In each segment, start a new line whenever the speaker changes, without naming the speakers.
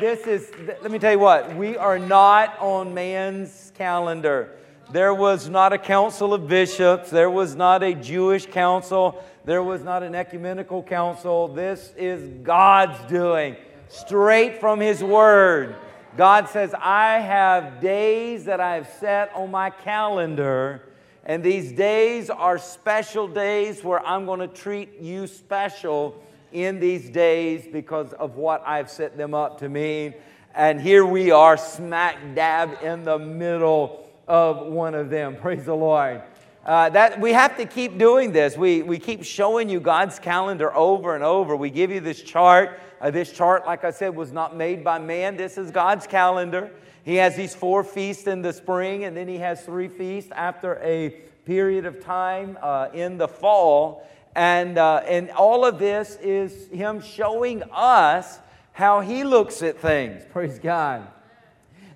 This is, let me tell you what, we are not on man's calendar. There was not a council of bishops, there was not a Jewish council, there was not an ecumenical council. This is God's doing, straight from His Word. God says, I have days that I have set on my calendar, and these days are special days where I'm going to treat you special in these days because of what I've set them up to mean. And here we are, smack dab in the middle of one of them. Praise the Lord. Uh, that we have to keep doing this. We, we keep showing you God's calendar over and over. We give you this chart. Uh, this chart, like I said, was not made by man. This is God's calendar. He has these four feasts in the spring, and then he has three feasts after a period of time uh, in the fall. And, uh, and all of this is Him showing us how He looks at things. Praise God.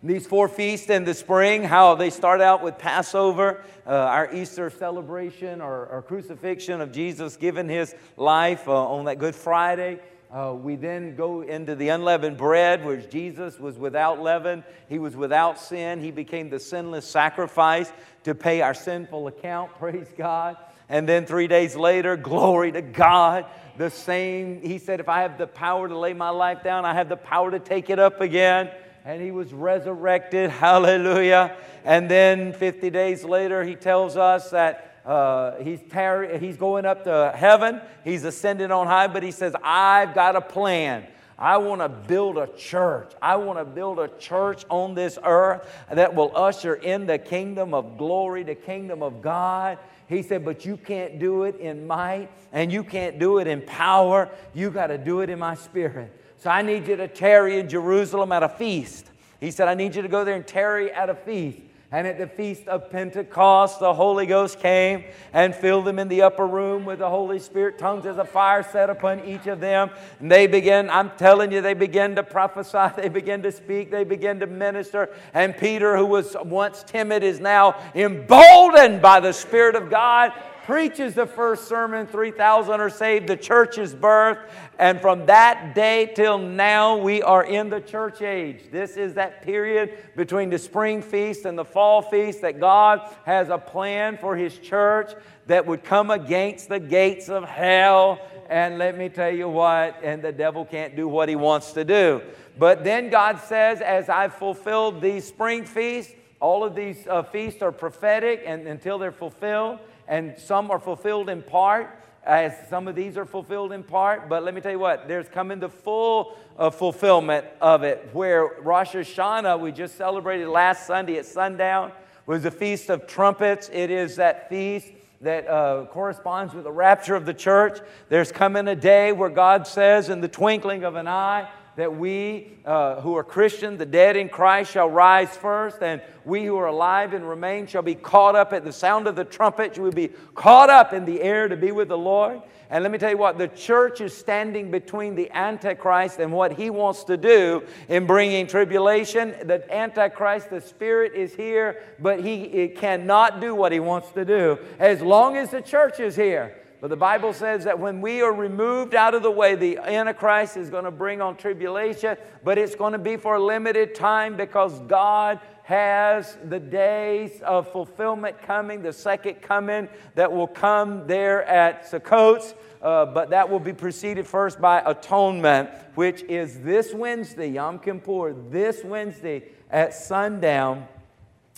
These four feasts in the spring, how they start out with Passover, uh, our Easter celebration or, or, crucifixion of Jesus giving his life uh, on that Good Friday. Uh, we then go into the unleavened bread, where Jesus was without leaven. He was without sin. He became the sinless sacrifice to pay our sinful account. Praise God. And then three days later, glory to God. The same, he said, if I have the power to lay my life down, I have the power to take it up again. And he was resurrected. Hallelujah. And then 50 days later, he tells us that uh, he's, tar- he's going up to heaven. He's ascended on high, but he says, I've got a plan. I want to build a church. I want to build a church on this earth that will usher in the kingdom of glory, the kingdom of God. He said, But you can't do it in might and you can't do it in power. You got to do it in my spirit. So I need you to tarry in Jerusalem at a feast. He said, I need you to go there and tarry at a feast. And at the feast of Pentecost, the Holy Ghost came and filled them in the upper room with the Holy Spirit. Tongues as a fire set upon each of them. And they began, I'm telling you, they began to prophesy, they began to speak, they began to minister. And Peter, who was once timid, is now emboldened by the Spirit of God preaches the first sermon, 3,000 are saved, the church is birthed, and from that day till now, we are in the church age. This is that period between the spring feast and the fall feast that God has a plan for His church that would come against the gates of hell. And let me tell you what, and the devil can't do what he wants to do. But then God says, as I've fulfilled these spring feasts, all of these uh, feasts are prophetic and until they're fulfilled and some are fulfilled in part as some of these are fulfilled in part, but let me tell you what, there's coming the full uh, fulfillment of it. Where Rosh Hashanah, we just celebrated last Sunday at sundown, was the Feast of Trumpets. It is that feast that uh, corresponds with the rapture of the church. There's coming a day where God says, in the twinkling of an eye, that we uh, who are Christian, the dead in Christ, shall rise first, and we who are alive and remain shall be caught up at the sound of the trumpet. You will be caught up in the air to be with the Lord. And let me tell you what, the church is standing between the Antichrist and what he wants to do in bringing tribulation. The Antichrist, the Spirit is here, but he cannot do what he wants to do as long as the church is here. But the Bible says that when we are removed out of the way, the Antichrist is going to bring on tribulation, but it's going to be for a limited time because God has the days of fulfillment coming, the second coming that will come there at Sukkot. Uh, but that will be preceded first by atonement, which is this Wednesday, Yom Kippur, this Wednesday at sundown.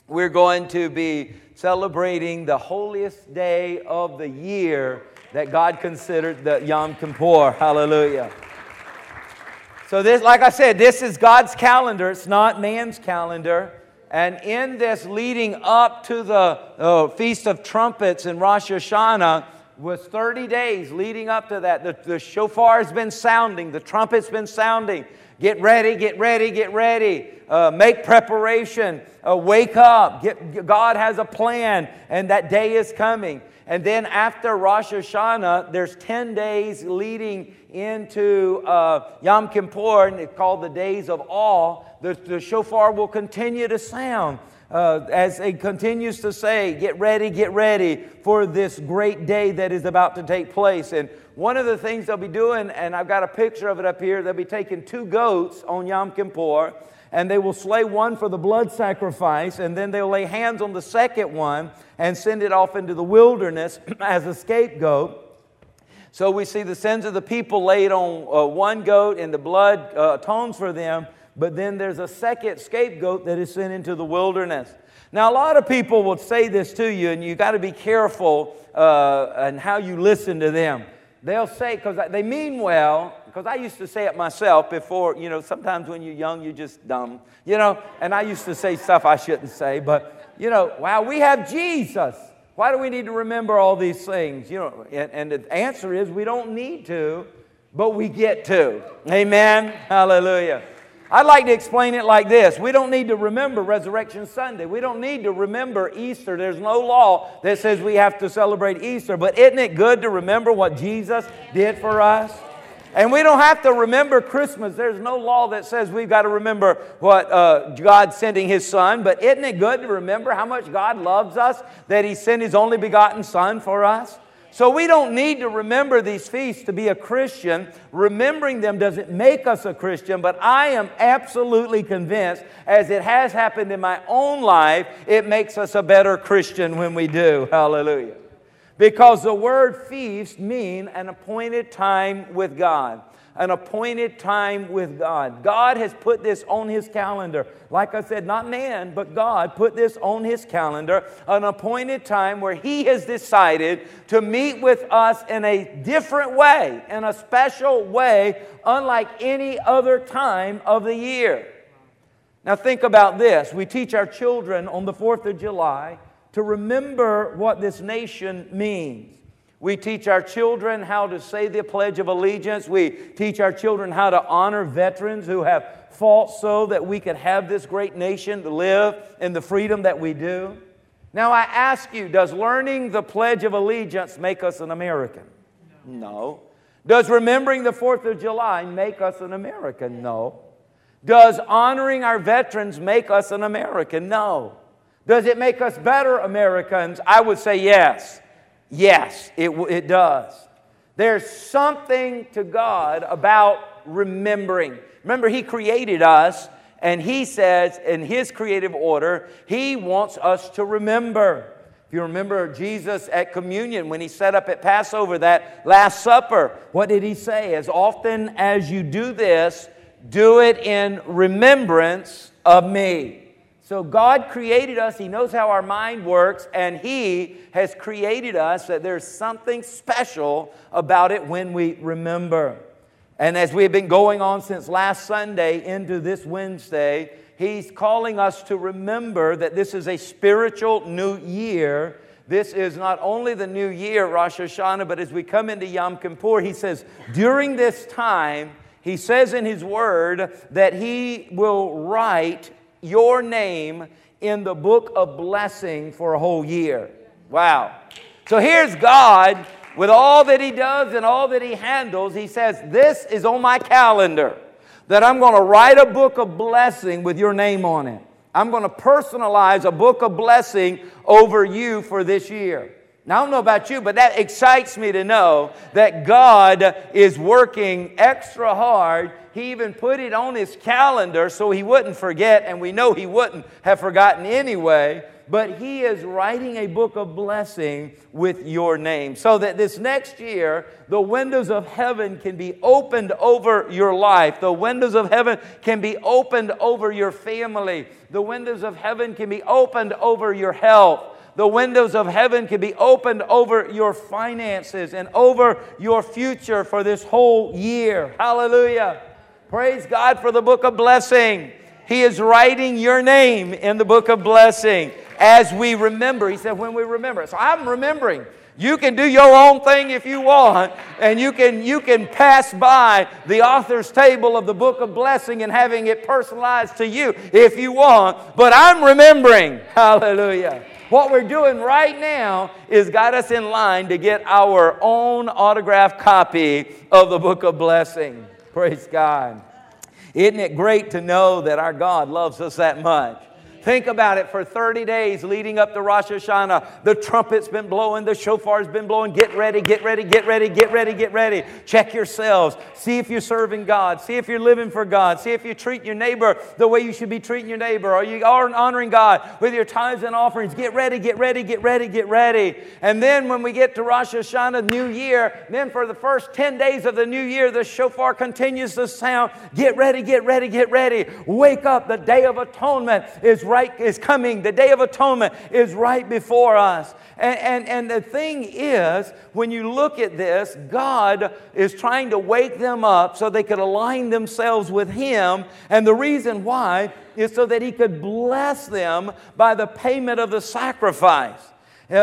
We're going to be celebrating the holiest day of the year that God considered the Yom Kippur. Hallelujah. So, this, like I said, this is God's calendar, it's not man's calendar. And in this leading up to the uh, Feast of Trumpets in Rosh Hashanah was 30 days leading up to that. The, the shofar has been sounding, the trumpet's been sounding. Get ready, get ready, get ready. Uh, make preparation. Uh, wake up. Get, God has a plan, and that day is coming. And then after Rosh Hashanah, there's 10 days leading into uh, Yom Kippur, and it's called the days of awe. The, the shofar will continue to sound. uh, as it continues to say, get ready, get ready for this great day that is about to take place. And one of the things they'll be doing, and I've got a picture of it up here, they'll be taking two goats on Yom Kippur, and they will slay one for the blood sacrifice, and then they'll lay hands on the second one and send it off into the wilderness as a scapegoat. So we see the sins of the people laid on uh, one goat, and the blood uh, atones for them. But then there's a second scapegoat that is sent into the wilderness. Now, a lot of people will say this to you, and you've got to be careful uh, and how you listen to them. They'll say, because they mean well, because I used to say it myself before, you know, sometimes when you're young, you're just dumb, you know, and I used to say stuff I shouldn't say, but, you know, wow, we have Jesus. Why do we need to remember all these things? You know, and, and the answer is we don't need to, but we get to. Amen. Hallelujah. I'd like to explain it like this. We don't need to remember Resurrection Sunday. We don't need to remember Easter. There's no law that says we have to celebrate Easter. But isn't it good to remember what Jesus did for us? And we don't have to remember Christmas. There's no law that says we've got to remember what uh, God sending His Son. But isn't it good to remember how much God loves us, that He sent His only begotten Son for us? So we don't need to remember these feasts to be a Christian. Remembering them doesn't make us a Christian, but I am absolutely convinced, as it has happened in my own life, it makes us a better Christian when we do. Hallelujah. Because the word feast mean an appointed time with God. An appointed time with God. God has put this on His calendar. Like I said, not man, but God put this on His calendar. An appointed time where He has decided to meet with us in a different way, in a special way, unlike any other time of the year. Now, think about this. We teach our children on the 4th of July to remember what this nation means. We teach our children how to say the Pledge of Allegiance. We teach our children how to honor veterans who have fought so that we could have this great nation to live in the freedom that we do. Now, I ask you, does learning the Pledge of Allegiance make us an American? No. Does remembering the 4th of July make us an American? No. Does honoring our veterans make us an American? No. Does it make us better Americans? I would say yes. Yes, it, it does. There's something to God about remembering. Remember, He created us, and He says in His creative order, He wants us to remember. If you remember Jesus at communion, when He set up at Passover, that Last Supper, what did He say? As often as you do this, do it in remembrance of me. So God created us, He knows how our mind works, and He has created us that there's something special about it when we remember. And as we've been going on since last Sunday into this Wednesday, He's calling us to remember that this is a spiritual new year. This is not only the new year, Rosh Hashanah, but as we come into Yom Kippur, He says, during this time, He says in His Word that He will write your name in the book of blessing for a whole year. Wow. So here's God with all that He does and all that He handles. He says, This is on my calendar that I'm going to write a book of blessing with your name on it. I'm going to personalize a book of blessing over you for this year. Now, I don't know about you, but that excites me to know that God is working extra hard he even put it on his calendar so he wouldn't forget, and we know he wouldn't have forgotten anyway. But he is writing a book of blessing with your name so that this next year, the windows of heaven can be opened over your life. The windows of heaven can be opened over your family. The windows of heaven can be opened over your health the windows of heaven can be opened over your finances and over your future for this whole year. Hallelujah. Praise God for the book of blessing. He is writing your name in the book of blessing as we remember. He said, when we remember. So I'm remembering. You can do your own thing if you want, and you can, you can pass by the author's table of the book of blessing and having it personalized to you if you want. But I'm remembering. Hallelujah. What we're doing right now is got us in line to get our own autographed copy of the book of blessing. Praise God. Isn't it great to know that our God loves us that much? Think about it for 30 days leading up to Rosh Hashanah. The trumpet's been blowing, the shofar's been blowing. Get ready, get ready, get ready, get ready, get ready. Check yourselves. See if you're serving God. See if you're living for God. See if you treat your neighbor the way you should be treating your neighbor. Are you honoring God with your tithes and offerings? Get ready, get ready, get ready, get ready. And then when we get to Rosh Hashanah, New Year, then for the first 10 days of the new year, the shofar continues to sound. Get ready, get ready, get ready. Wake up. The day of atonement is right is coming. The Day of Atonement is right before us. And, and, and the thing is, when you look at this, God is trying to wake them up so they could align themselves with Him. And the reason why is so that He could bless them by the payment of the sacrifice. Uh,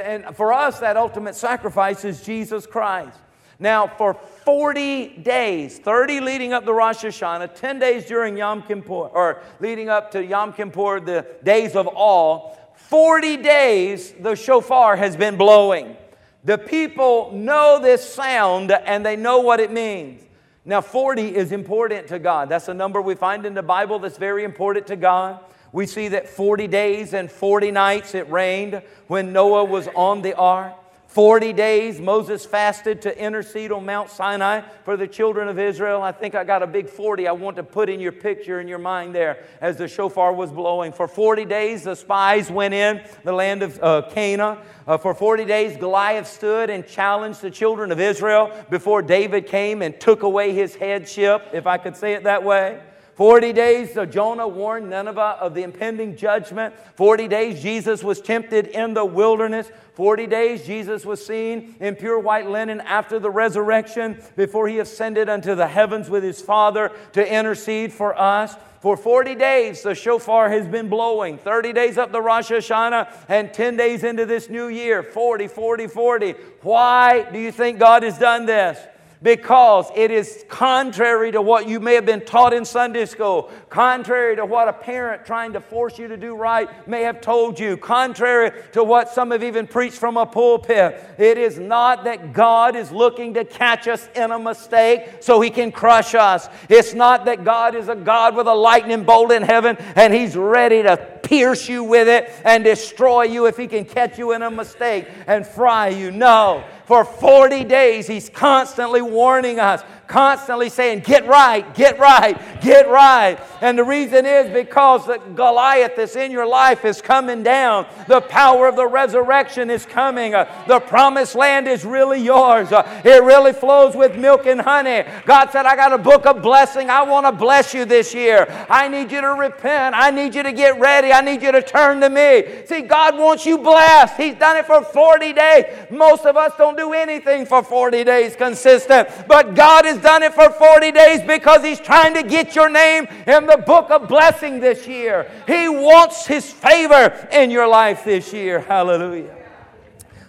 and for us, that ultimate sacrifice is Jesus Christ. Now, for 40 days, 30 leading up to Rosh Hashanah, 10 days during Yom Kippur, or leading up to Yom Kippur, the days of awe, 40 days the shofar has been blowing. The people know this sound and they know what it means. Now, 40 is important to God. That's a number we find in the Bible that's very important to God. We see that 40 days and 40 nights it rained when Noah was on the ark. 40 days Moses fasted to intercede on Mount Sinai for the children of Israel. I think I got a big 40 I want to put in your picture in your mind there as the shofar was blowing. For 40 days, the spies went in the land of uh, Canaan. Uh, for 40 days, Goliath stood and challenged the children of Israel before David came and took away his headship, if I could say it that way. 40 days, Jonah warned Nineveh of the impending judgment. 40 days, Jesus was tempted in the wilderness. 40 days, Jesus was seen in pure white linen after the resurrection before he ascended unto the heavens with his Father to intercede for us. For 40 days, the shofar has been blowing. 30 days up the Rosh Hashanah and 10 days into this new year. 40, 40, 40. Why do you think God has done this? Because it is contrary to what you may have been taught in Sunday school, contrary to what a parent trying to force you to do right may have told you, contrary to what some have even preached from a pulpit. It is not that God is looking to catch us in a mistake so he can crush us. It's not that God is a God with a lightning bolt in heaven and he's ready to pierce you with it and destroy you if he can catch you in a mistake and fry you. No. For 40 days, he's constantly warning us constantly saying, Get right, get right, get right. And the reason is because the Goliath that's in your life is coming down. The power of the resurrection is coming. Uh, the promised land is really yours. Uh, it really flows with milk and honey. God said, I got a book of blessing. I want to bless you this year. I need you to repent. I need you to get ready. I need you to turn to me. See, God wants you blessed. He's done it for 40 days. Most of us don't do anything for 40 days consistent, but God is done it for 40 days because He's trying to get your name in the book of blessing this year. He wants His favor in your life this year. Hallelujah.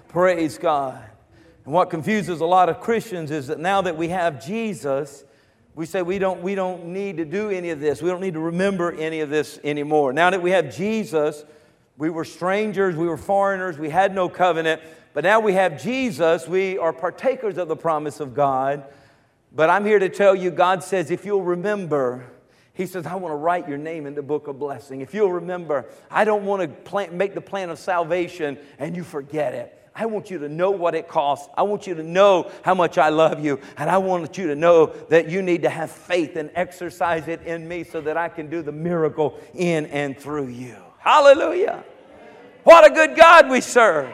Praise God. And what confuses a lot of Christians is that now that we have Jesus, we say we don't, we don't need to do any of this. We don't need to remember any of this anymore. Now that we have Jesus, we were strangers, we were foreigners, we had no covenant. But now we have Jesus, we are partakers of the promise of God. But I'm here to tell you, God says, if you'll remember, He says, I want to write your name in the book of blessing. If you'll remember, I don't want to plan, make the plan of salvation and you forget it. I want you to know what it costs. I want you to know how much I love you. And I want you to know that you need to have faith and exercise it in me so that I can do the miracle in and through you. Hallelujah. What a good God we serve.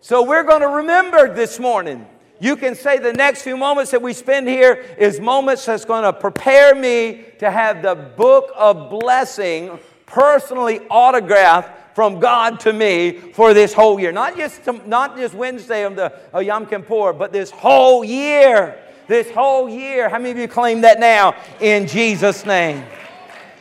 So we're going to remember this morning you can say the next few moments that we spend here is moments that's going to prepare me to have the book of blessing personally autographed from God to me for this whole year. Not just, not just Wednesday of the of Yom Kippur, but this whole year. This whole year. How many of you claim that now in Jesus' name?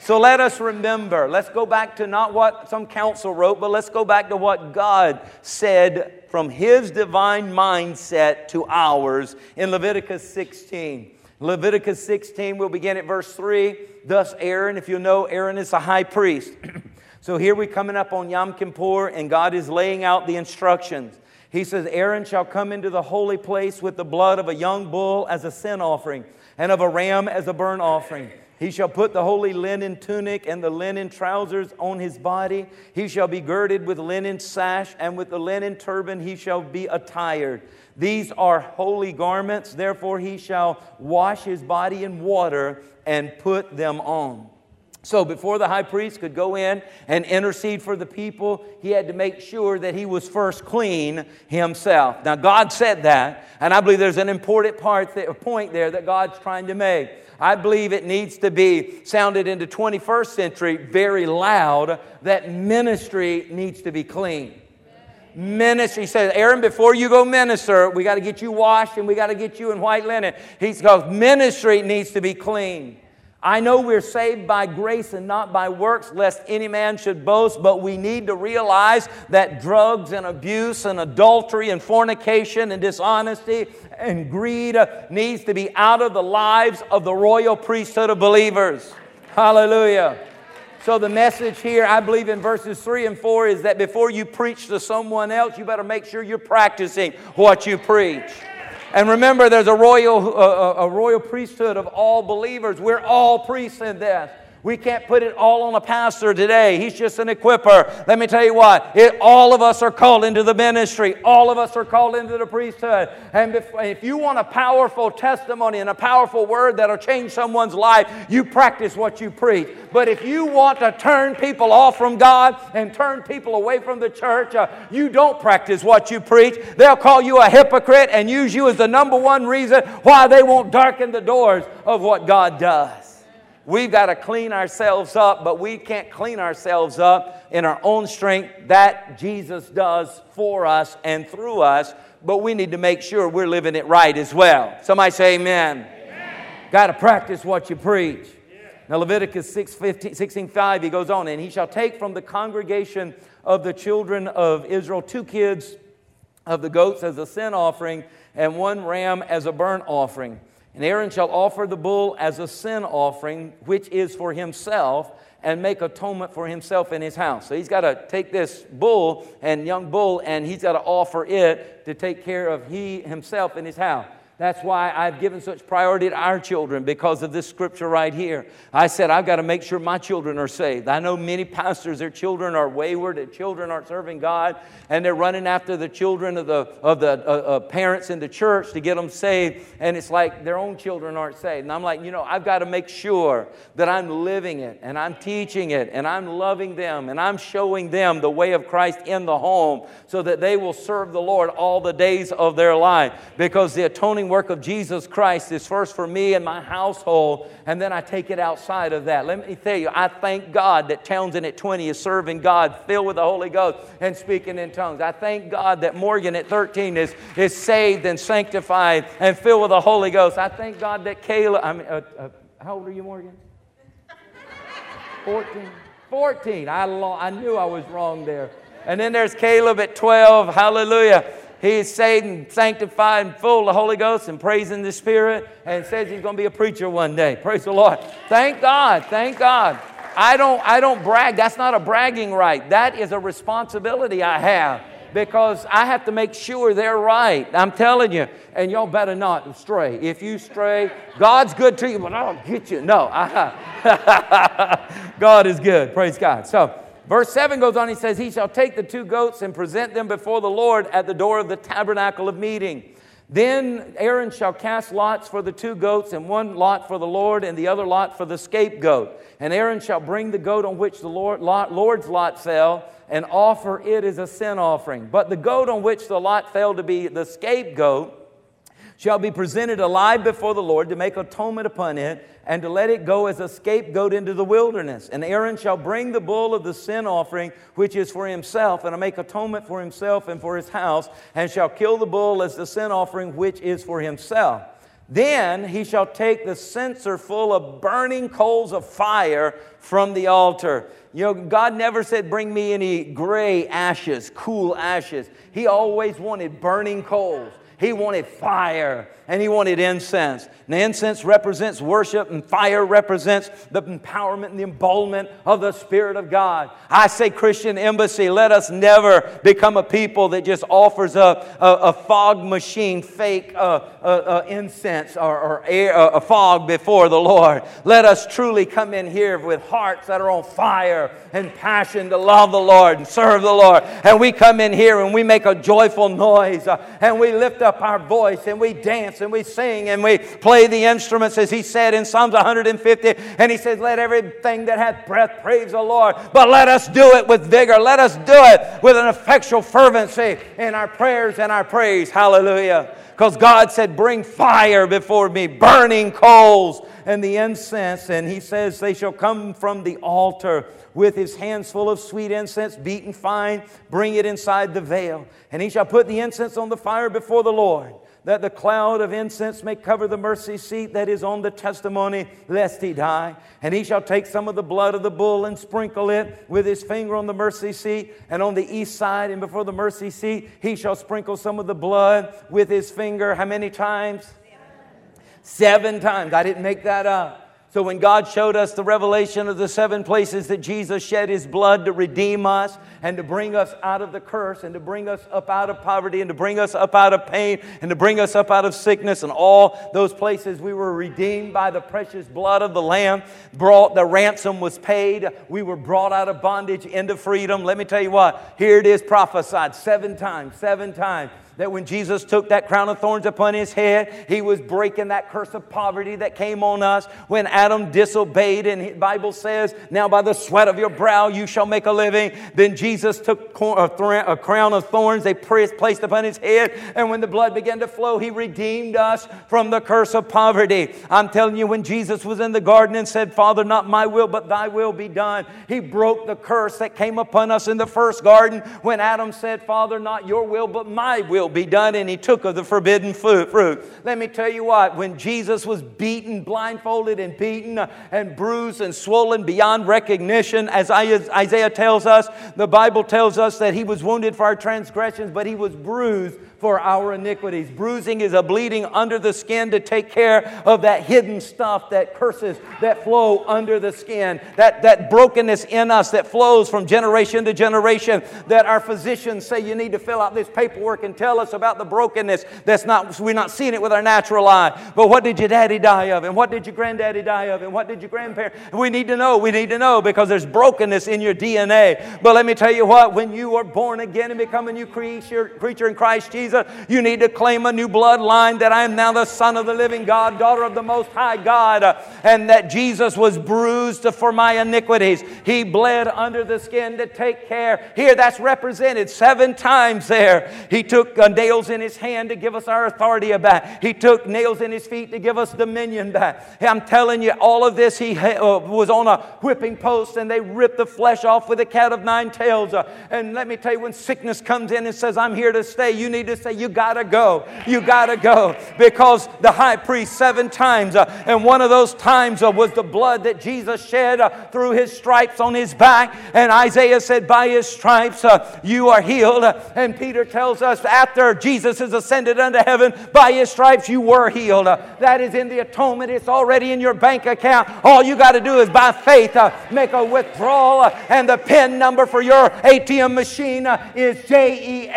So let us remember. Let's go back to not what some council wrote, but let's go back to what God said from His divine mindset to ours in Leviticus 16. Leviticus 16, we'll begin at verse 3. Thus, Aaron, if you know, Aaron is a high priest. so here we're coming up on Yom Kippur, and God is laying out the instructions. He says, Aaron shall come into the holy place with the blood of a young bull as a sin offering, and of a ram as a burnt offering. He shall put the holy linen tunic and the linen trousers on his body. He shall be girded with linen sash, and with the linen turban he shall be attired. These are holy garments, therefore he shall wash his body in water and put them on. So, before the high priest could go in and intercede for the people, he had to make sure that he was first clean himself. Now, God said that, and I believe there's an important part, point there that God's trying to make. I believe it needs to be sounded into 21st century very loud that ministry needs to be clean. Ministry. He says, Aaron, before you go minister, we got to get you washed and we got to get you in white linen. He goes, ministry needs to be clean. I know we're saved by grace and not by works, lest any man should boast, but we need to realize that drugs and abuse and adultery and fornication and dishonesty and greed needs to be out of the lives of the royal priesthood of believers. Hallelujah. So, the message here, I believe in verses 3 and 4, is that before you preach to someone else, you better make sure you're practicing what you preach. And remember, there's a royal, uh, a royal priesthood of all believers. We're all priests in this. We can't put it all on a pastor today. He's just an equiper. Let me tell you what, it, all of us are called into the ministry. All of us are called into the priesthood. And if, if you want a powerful testimony and a powerful word that'll change someone's life, you practice what you preach. But if you want to turn people off from God and turn people away from the church, uh, you don't practice what you preach. They'll call you a hypocrite and use you as the number one reason why they won't darken the doors of what God does. We've got to clean ourselves up, but we can't clean ourselves up in our own strength. That Jesus does for us and through us, but we need to make sure we're living it right as well. Somebody say amen. amen. Got to practice what you preach. Now, Leviticus 6, 15, 16 5, he goes on, and he shall take from the congregation of the children of Israel two kids of the goats as a sin offering, and one ram as a burnt offering. And Aaron shall offer the bull as a sin offering, which is for himself, and make atonement for himself in his house. So he's got to take this bull and young bull, and he's got to offer it to take care of he himself in his house. That's why I've given such priority to our children because of this scripture right here. I said, I've got to make sure my children are saved. I know many pastors, their children are wayward, their children aren't serving God, and they're running after the children of the, of the uh, uh, parents in the church to get them saved, and it's like their own children aren't saved. And I'm like, you know, I've got to make sure that I'm living it, and I'm teaching it, and I'm loving them, and I'm showing them the way of Christ in the home so that they will serve the Lord all the days of their life because the atoning work of Jesus Christ is first for me and my household, and then I take it outside of that. Let me tell you, I thank God that Townsend at 20 is serving God, filled with the Holy Ghost, and speaking in tongues. I thank God that Morgan at 13 is, is saved and sanctified and filled with the Holy Ghost. I thank God that Kayla, I mean, uh, uh, how old are you, Morgan? 14. 14. I, lo- I knew I was wrong there. And then there's Caleb at 12. Hallelujah. He's saved and sanctified and full of the Holy Ghost and praising the Spirit and says he's going to be a preacher one day. Praise the Lord. Thank God. Thank God. I don't, I don't brag. That's not a bragging right. That is a responsibility I have because I have to make sure they're right. I'm telling you, and y'all better not stray. If you stray, God's good to you, but I'll get you. No, God is good. Praise God. So, Verse 7 goes on, he says, He shall take the two goats and present them before the Lord at the door of the tabernacle of meeting. Then Aaron shall cast lots for the two goats, and one lot for the Lord, and the other lot for the scapegoat. And Aaron shall bring the goat on which the Lord, lot, Lord's lot fell, and offer it as a sin offering. But the goat on which the lot fell to be the scapegoat, shall be presented alive before the Lord to make atonement upon it and to let it go as a scapegoat into the wilderness. And Aaron shall bring the bull of the sin offering, which is for himself, and make atonement for himself and for his house, and shall kill the bull as the sin offering, which is for himself. Then he shall take the censer full of burning coals of fire from the altar. You know, God never said, Bring me any gray ashes, cool ashes. He always wanted burning coals. He wanted fire and he wanted incense. And incense represents worship, and fire represents the empowerment and the emboldenment of the Spirit of God. I say, Christian Embassy, let us never become a people that just offers a, a, fog machine, fake uh, uh, uh, incense or, or air, uh, a fog before the Lord. Let us truly come in here with hearts that are on fire and passion to love the Lord and serve the Lord. And we come in here and we make a joyful noise uh, and we lift up our voice and we dance and we sing and we play the instruments, as he said in Psalms 150. And he says, Let everything that hath breath praise the Lord. But let us do it with vigor. Let us do it with an effectual fervency in our prayers and our praise. Hallelujah. Because God said, Bring fire before me, burning coals and the incense. And he says, They shall come from the altar with his hands full of sweet incense, beaten fine, bring it inside the veil. And he shall put the incense on the fire before the Lord that the cloud of incense may cover the mercy seat that is on the testimony, lest he die. And he shall take some of the blood of the bull and sprinkle it with his finger on the mercy seat. And on the east side and before the mercy seat, he shall sprinkle some of the blood with his finger. How many times? Seven times. I didn't make that up. So when God showed us the revelation of the seven places that Jesus shed his blood to redeem us and to bring us out of the curse and to bring us up out of poverty and to bring us up out of pain and to bring us up out of sickness and all those places we were redeemed by the precious blood of the lamb brought the ransom was paid. We were brought out of bondage into freedom. Let me tell you what here it is prophesied seven times seven times that when Jesus took that crown of thorns upon his head, he was breaking that curse of poverty that came on us when Adam disobeyed. And the Bible says, Now by the sweat of your brow you shall make a living. Then Jesus took a crown of thorns they placed upon his head. And when the blood began to flow, he redeemed us from the curse of poverty. I'm telling you, when Jesus was in the garden and said, Father, not my will, but thy will be done, he broke the curse that came upon us in the first garden when Adam said, Father, not your will, but my will be done, and he took of the forbidden fruit. Let me tell you what, when Jesus was beaten, blindfolded, and beaten, uh, and bruised and swollen beyond recognition, as Isaiah tells us, the Bible tells us that he was wounded for our transgressions, but he was bruised for our iniquities. Bruising is a bleeding under the skin to take care of that hidden stuff, that curses that flow under the skin, that, that brokenness in us that flows from generation to generation, that our physicians say you need to fill out this paperwork and tell us about the brokenness that's not, we're not seeing it with our natural eye. But what did your daddy die of? And what did your granddaddy die of? And what did your grandparents? We need to know. We need to know because there's brokenness in your DNA. But let me tell you what, when you are born again and become a new creature, creature in Christ Jesus, Jesus. You need to claim a new bloodline that I am now the Son of the living God, daughter of the Most High God, and that Jesus was bruised for my iniquities. He bled under the skin to take care. Here, that's represented seven times there. He took uh, nails in his hand to give us our authority back. He took nails in his feet to give us dominion back. I'm telling you, all of this, he uh, was on a whipping post and they ripped the flesh off with a cat of nine tails. Uh, and let me tell you, when sickness comes in and says, I'm here to stay, you need to say, You gotta go. You gotta go. Because the high priest, seven times, uh, and one of those times uh, was the blood that Jesus shed uh, through his stripes on his back. And Isaiah said, By his stripes uh, you are healed. And Peter tells us, after Jesus has ascended unto heaven, by his stripes you were healed. Uh, that is in the atonement, it's already in your bank account. All you got to do is by faith uh, make a withdrawal, and the PIN number for your ATM machine is J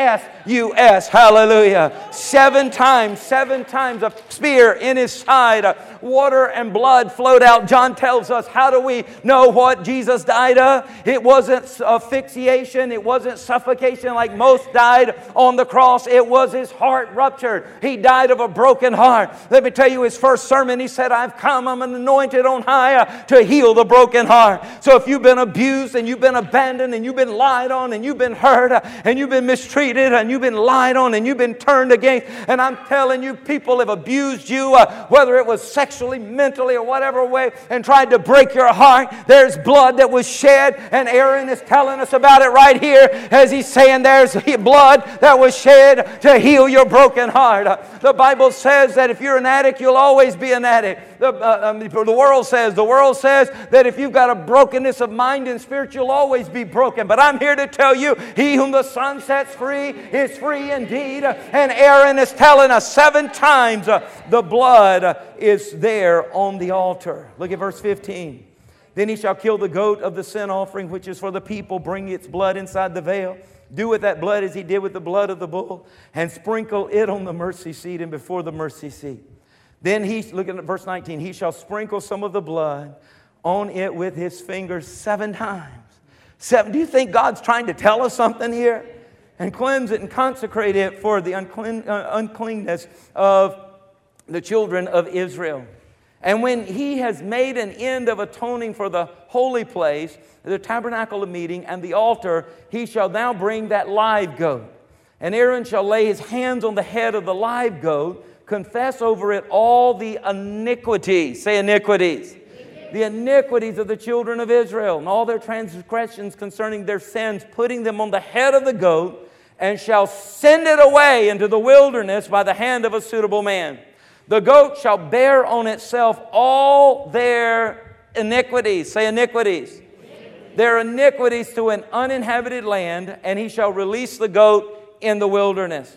E S U S. Hallelujah. Seven times, seven times a spear in his side, water and blood flowed out. John tells us, how do we know what Jesus died of? It wasn't asphyxiation, it wasn't suffocation like most died on the cross. It was his heart ruptured. He died of a broken heart. Let me tell you his first sermon, he said, I've come, I'm anointed on high uh, to heal the broken heart. So if you've been abused and you've been abandoned and you've been lied on and you've been hurt uh, and you've been mistreated and you've been lied on and you've been turned against. And I'm telling you, people have abused you, uh, whether it was sexually, mentally, or whatever way, and tried to break your heart. There's blood that was shed, and Aaron is telling us about it right here as he's saying there's blood that was shed to heal your broken heart. The Bible says that if you're an addict, you'll always be an addict. The, uh, um, the world says, the world says that if you've got a brokenness of mind and spirit, you'll always be broken. But I'm here to tell you, he whom the Son sets free is free indeed. And Aaron is telling us seven times uh, the blood is there on the altar. Look at verse 15. Then he shall kill the goat of the sin offering, which is for the people, bring its blood inside the veil. Do with that blood as he did with the blood of the bull, and sprinkle it on the mercy seat and before the mercy seat. Then he, look at verse 19, he shall sprinkle some of the blood on it with his fingers seven times. Seven. Do you think God's trying to tell us something here? And cleanse it and consecrate it for the unclean, uh, uncleanness of the children of Israel. And when he has made an end of atoning for the holy place, the tabernacle of meeting, and the altar, he shall now bring that live goat. And Aaron shall lay his hands on the head of the live goat, confess over it all the iniquities. Say iniquities. The iniquities of the children of Israel and all their transgressions concerning their sins, putting them on the head of the goat, and shall send it away into the wilderness by the hand of a suitable man. The goat shall bear on itself all their iniquities. Say iniquities. Their iniquities to an uninhabited land, and he shall release the goat in the wilderness.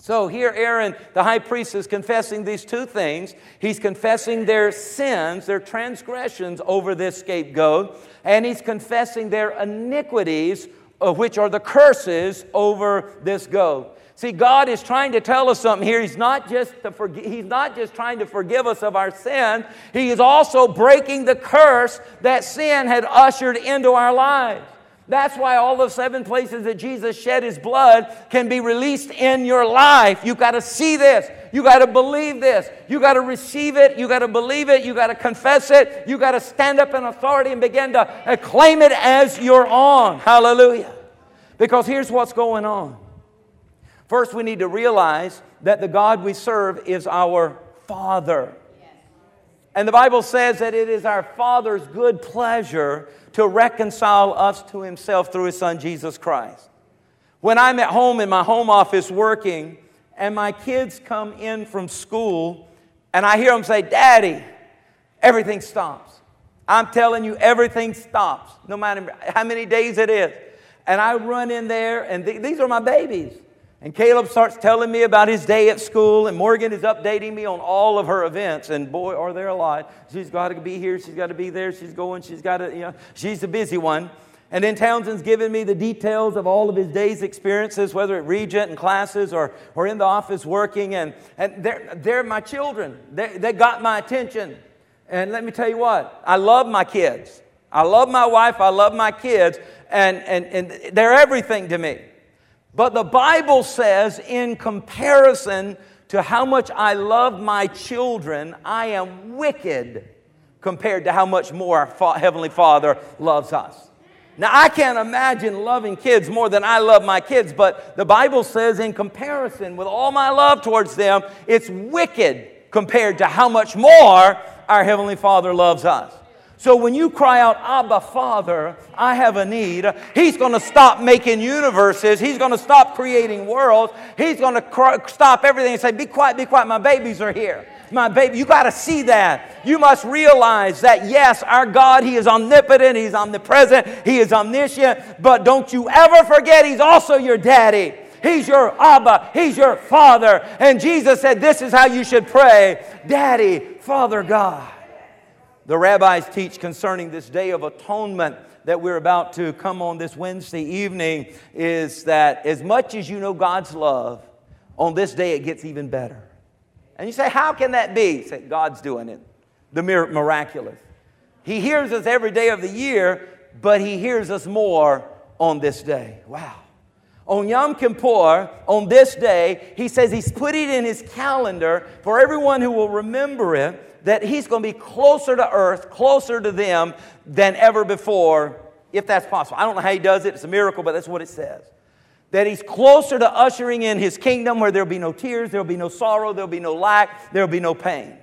So here, Aaron, the high priest, is confessing these two things. He's confessing their sins, their transgressions over this scapegoat, and he's confessing their iniquities, uh, which are the curses over this goat. See, God is trying to tell us something here. He's not just forg- He's not just trying to forgive us of our sin. He is also breaking the curse that sin had ushered into our lives. That's why all the seven places that Jesus shed his blood can be released in your life. You got to see this. You got to believe this. You got to receive it. You got to believe it. You got to confess it. You got to stand up in authority and begin to claim it as your own. Hallelujah. Because here's what's going on. First, we need to realize that the God we serve is our Father. And the Bible says that it is our Father's good pleasure to reconcile us to Himself through His Son, Jesus Christ. When I'm at home in my home office working, and my kids come in from school, and I hear them say, Daddy, everything stops. I'm telling you, everything stops, no matter how many days it is. And I run in there, and th- these are my babies. And Caleb starts telling me about his day at school, and Morgan is updating me on all of her events. And boy, are there a lot. She's got to be here, she's got to be there, she's going, she's got to, you know, she's a busy one. And then Townsend's giving me the details of all of his day's experiences, whether at Regent and classes or, or in the office working. And, and they're, they're my children. They, they got my attention. And let me tell you what, I love my kids. I love my wife, I love my kids, and, and, and they're everything to me. But the Bible says, in comparison to how much I love my children, I am wicked compared to how much more our Heavenly Father loves us. Now, I can't imagine loving kids more than I love my kids, but the Bible says, in comparison with all my love towards them, it's wicked compared to how much more our Heavenly Father loves us. So when you cry out, Abba, Father, I have a need, He's going to stop making universes. He's going to stop creating worlds. He's going to cr- stop everything and say, Be quiet, be quiet. My babies are here. My baby, you got to see that. You must realize that, yes, our God, He is omnipotent, He's omnipresent, He is omniscient, but don't you ever forget He's also your daddy. He's your Abba. He's your Father. And Jesus said, This is how you should pray Daddy, Father God. The rabbis teach concerning this day of atonement that we're about to come on this Wednesday evening is that as much as you know God's love, on this day it gets even better. And you say, How can that be? Say, God's doing it. The miraculous. He hears us every day of the year, but He hears us more on this day. Wow. On Yom Kippur, on this day, He says He's put it in His calendar for everyone who will remember it that he's going to be closer to earth, closer to them than ever before, if that's possible. I don't know how he does it, it's a miracle, but that's what it says. That he's closer to ushering in his kingdom where there'll be no tears, there'll be no sorrow, there'll be no lack, there'll be no pain.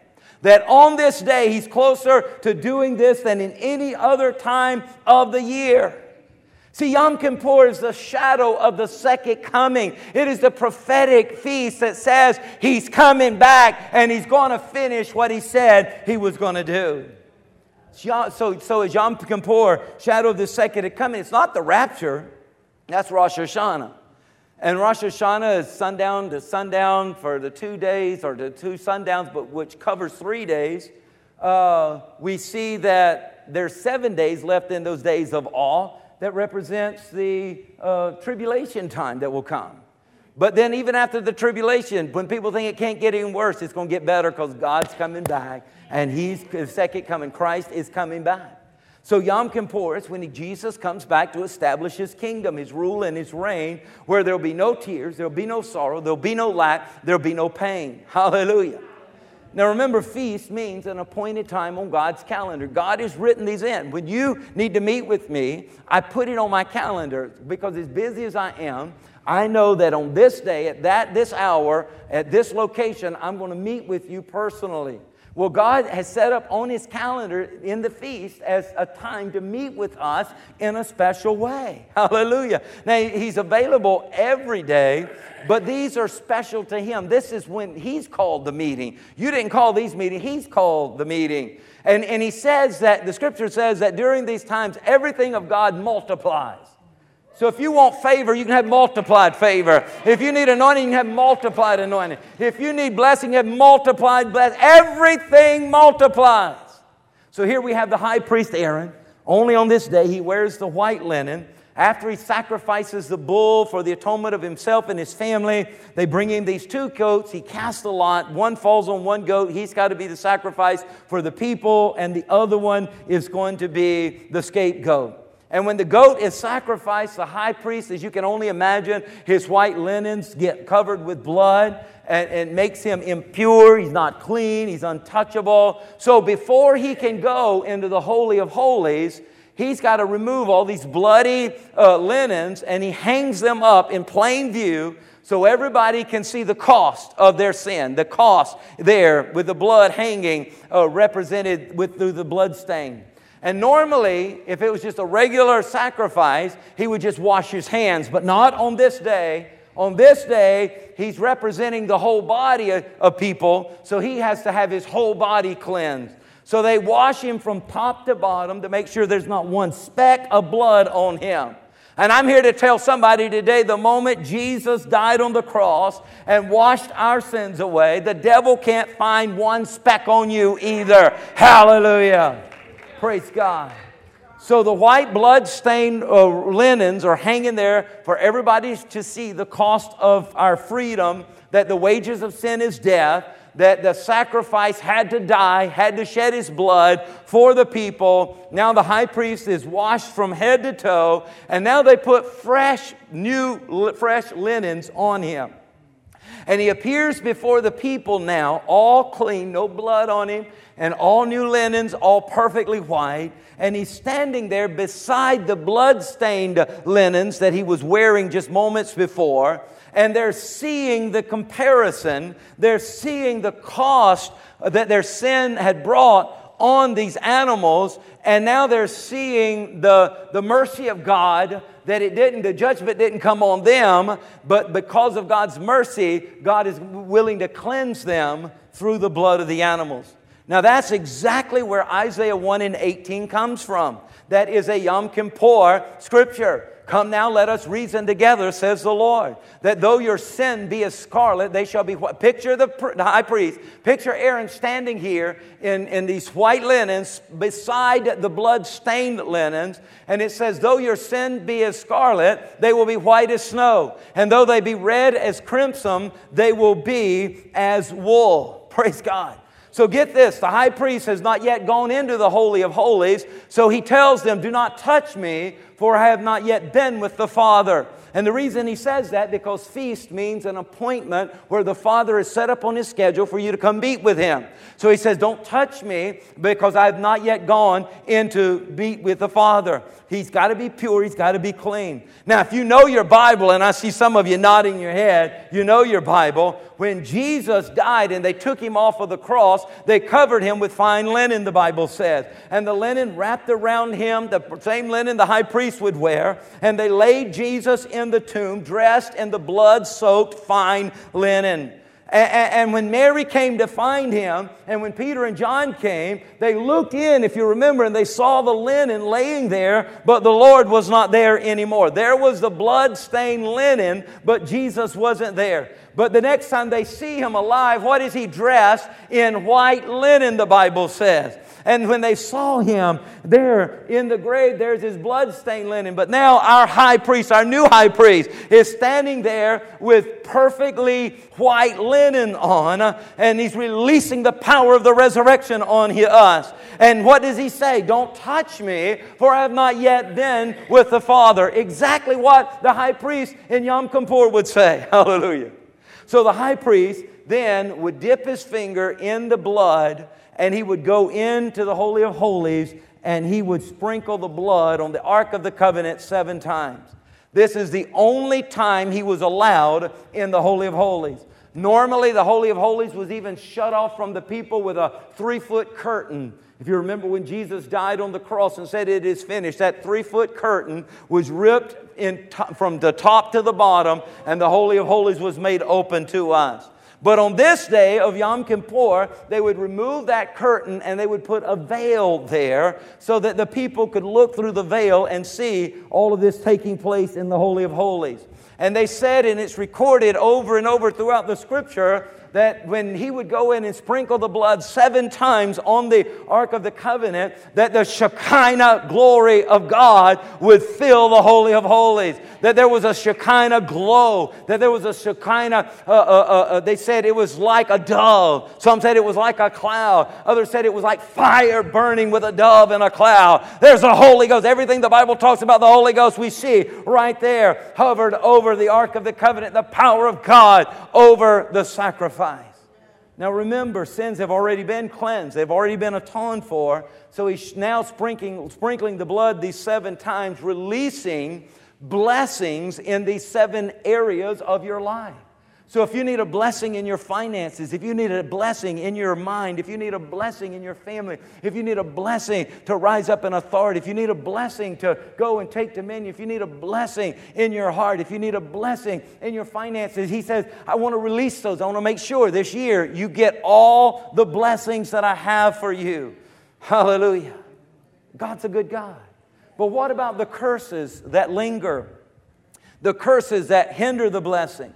That on this day, he's closer to doing this than in any other time of the year. See, Yom Kippur is the shadow of the second coming. It is the prophetic feast that says he's coming back and he's going to finish what he said he was going to do. So, so is Yom Kippur shadow of the second coming? It's not the rapture. That's Rosh Hashanah. And Rosh Hashanah is sundown to sundown for the two days or the two sundowns, but which covers three days. Uh, we see that there's seven days left in those days of awe that represents the uh, tribulation time that will come. But then, even after the tribulation, when people think it can't get any worse, it's going to get better because God's coming back and He's the second coming. Christ is coming back. So, Yom Kippur is when Jesus comes back to establish His kingdom, His rule, and His reign, where there'll be no tears, there'll be no sorrow, there'll be no lack, there'll be no pain. Hallelujah. Now remember, feast means an appointed time on God's calendar. God has written these in. When you need to meet with me, I put it on my calendar because as busy as I am, I know that on this day, at that this hour, at this location, I'm going to meet with you personally. Well, God has set up on His calendar in the feast as a time to meet with us in a special way. Hallelujah. Now, He's available every day, but these are special to Him. This is when He's called the meeting. You didn't call these meetings, He's called the meeting. And, and He says that, the scripture says that during these times, everything of God multiplies. So if you want favor, you can have multiplied favor. If you need anointing, you can have multiplied anointing. If you need blessing, you have multiplied blessing. Everything multiplies. So here we have the high priest Aaron. Only on this day, he wears the white linen. After he sacrifices the bull for the atonement of himself and his family, they bring him these two goats. He casts a lot. One falls on one goat. He's got to be the sacrifice for the people, and the other one is going to be the scapegoat. And when the goat is sacrificed, the high priest, as you can only imagine, his white linens get covered with blood and, and makes him impure. He's not clean, he's untouchable. So before he can go into the Holy of Holies, he's got to remove all these bloody uh, linens and he hangs them up in plain view so everybody can see the cost of their sin, the cost there with the blood hanging uh, represented with through the blood stain. And normally, if it was just a regular sacrifice, he would just wash his hands, but not on this day. On this day, he's representing the whole body of, people, so he has to have his whole body cleansed. So they wash him from top to bottom to make sure there's not one speck of blood on him. And I'm here to tell somebody today the moment Jesus died on the cross and washed our sins away, the devil can't find one speck on you either. Hallelujah. Praise God. So the white blood-stained uh, linens are hanging there for everybody to see the cost of our freedom, that the wages of sin is death, that the sacrifice had to die, had to shed his blood for the people. Now the high priest is washed from head to toe, and now they put fresh, new, fresh linens on him. And he appears before the people now, all clean, no blood on him and all new linens, all perfectly white. And he's standing there beside the blood-stained linens that he was wearing just moments before. And they're seeing the comparison. They're seeing the cost that their sin had brought on these animals. And now they're seeing the, the mercy of God that it didn't, the judgment didn't come on them, but because of God's mercy, God is willing to cleanse them through the blood of the animals. Now, that's exactly where Isaiah 1 and 18 comes from. That is a Yom Kippur scripture. Come now, let us reason together, says the Lord. That though your sin be as scarlet, they shall be white. Picture the, the high priest. Picture Aaron standing here in, in these white linens beside the blood stained linens. And it says, Though your sin be as scarlet, they will be white as snow. And though they be red as crimson, they will be as wool. Praise God. So get this the high priest has not yet gone into the Holy of Holies, so he tells them, Do not touch me, for I have not yet been with the Father. And the reason he says that, because feast means an appointment where the Father is set up on his schedule for you to come meet with him. So he says, Don't touch me because I have not yet gone into meet with the Father. He's got to be pure, he's got to be clean. Now, if you know your Bible, and I see some of you nodding your head, you know your Bible, when Jesus died and they took him off of the cross, they covered him with fine linen, the Bible says. And the linen wrapped around him, the same linen the high priest would wear. And they laid Jesus in the tomb, dressed in the blood soaked fine linen. And, when Mary came to find him, and when Peter and John came, they looked in, if you remember, and they saw the linen laying there, but the Lord was not there anymore. There was the blood stained linen, but Jesus wasn't there. But the next time they see him alive, what is he dressed? In white linen, the Bible says. And when they saw him there in the grave, there's his blood-stained linen. But now our high priest, our new high priest, is standing there with perfectly white linen on, and he's releasing the power of the resurrection on us. And what does he say? Don't touch me, for I have not yet been with the Father. Exactly what the high priest in Yom Kippur would say. Hallelujah. So the high priest then would dip his finger in the blood and he would go into the Holy of Holies and he would sprinkle the blood on the Ark of the Covenant seven times. This is the only time he was allowed in the Holy of Holies. Normally, the Holy of Holies was even shut off from the people with a three foot curtain. If you remember when Jesus died on the cross and said, It is finished, that three foot curtain was ripped in from the top to the bottom, and the Holy of Holies was made open to us. But on this day of Yom Kippur, they would remove that curtain and they would put a veil there so that the people could look through the veil and see all of this taking place in the Holy of Holies. And they said, and it's recorded over and over throughout the scripture, that when he would go in and sprinkle the blood seven times on the Ark of the Covenant, that the Shekinah glory of God would fill the Holy of Holies. That there was a Shekinah glow, that there was a Shekinah, uh, uh, uh, uh, they said it was like a dove. Some said it was like a cloud. Others said it was like fire burning with a dove and a cloud. There's the Holy Ghost. Everything the Bible talks about the Holy Ghost, we see right there, hovered over the Ark of the Covenant, the power of God over the sacrifice sacrifice. Now remember, sins have already been cleansed, they've already been atoned for. So he's now sprinkling, sprinkling the blood these seven times, releasing blessings in these seven areas of your life. So, if you need a blessing in your finances, if you need a blessing in your mind, if you need a blessing in your family, if you need a blessing to rise up in authority, if you need a blessing to go and take dominion, if you need a blessing in your heart, if you need a blessing in your finances, he says, I want to release those. I want to make sure this year you get all the blessings that I have for you. Hallelujah. God's a good God. But what about the curses that linger? The curses that hinder the blessing?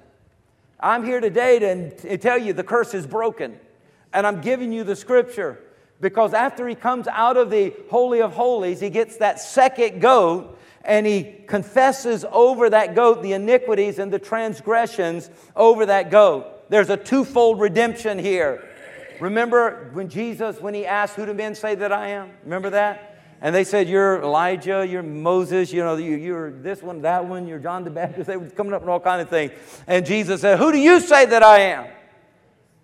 I'm here today to tell you the curse is broken. And I'm giving you the scripture because after he comes out of the Holy of Holies, he gets that second goat and he confesses over that goat the iniquities and the transgressions over that goat. There's a twofold redemption here. Remember when Jesus, when he asked, Who do men say that I am? Remember that? And they said, You're Elijah, you're Moses, you know, you, are this one, that one, you're John the Baptist. They were coming up with all kind of things. And Jesus said, Who do you say that I am?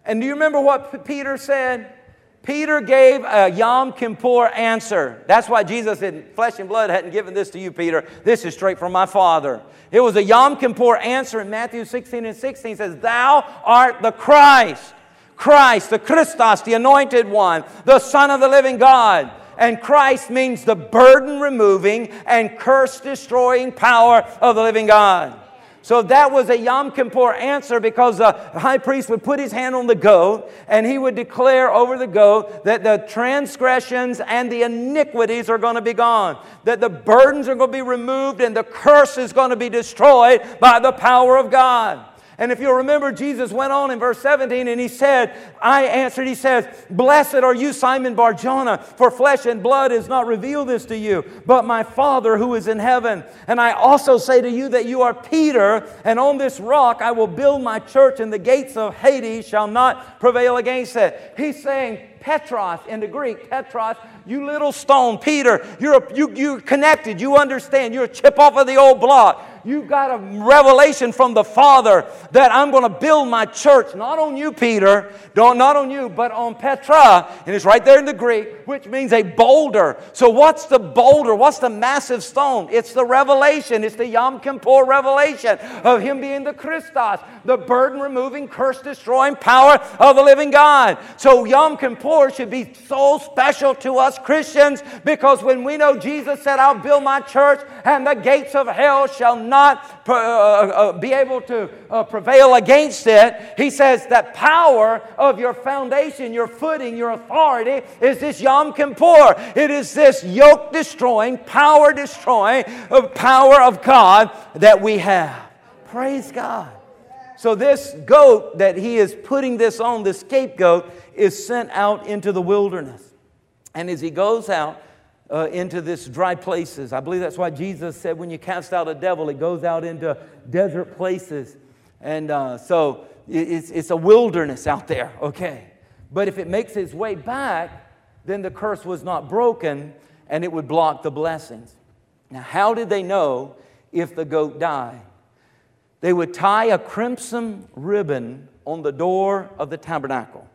And do you remember what Peter said? Peter gave a Yom Kippur answer. That's why Jesus said, Flesh and blood hadn't given this to you, Peter. This is straight from my Father. It was a Yom Kippur answer in Matthew 16 and 16 says, Thou art the Christ. Christ, the Christos, the anointed one, the Son of the living God. And Christ means the burden removing and curse destroying power of the living God. So that was a Yom Kippur answer because the high priest would put his hand on the goat and he would declare over the goat that the transgressions and the iniquities are going to be gone, that the burdens are going to be removed and the curse is going to be destroyed by the power of God. And if you'll remember, Jesus went on in verse 17 and he said, I answered, he says, Blessed are you, Simon Barjona, for flesh and blood has not revealed this to you, but my Father who is in heaven. And I also say to you that you are Peter, and on this rock I will build my church, and the gates of Hades shall not prevail against it. He's saying, Petros in the Greek, Petros, you little stone, Peter, you're, you, you're connected, you understand, you're a chip off of the old block. You've got a revelation from the Father that I'm going to build my church, not on you, Peter, don't, not on you, but on Petra. And it's right there in the Greek, which means a boulder. So, what's the boulder? What's the massive stone? It's the revelation. It's the Yom Kippur revelation of Him being the Christos, the burden removing, curse destroying power of the living God. So, Yom Kippur should be so special to us Christians because when we know Jesus said, I'll build my church and the gates of hell shall not uh, uh, uh, be able to uh, prevail against it, he says that power of your foundation, your footing, your authority is this Yom Kippur. It is this yoke destroying, power destroying power of God that we have. Praise God. So, this goat that he is putting this on, the scapegoat, is sent out into the wilderness. And as he goes out uh, into this dry places, I believe that's why Jesus said when you cast out a devil, it goes out into desert places. And uh, so it's, it's a wilderness out there, okay? But if it makes its way back, then the curse was not broken and it would block the blessings. Now, how did they know if the goat died? They would tie a crimson ribbon on the door of the tabernacle.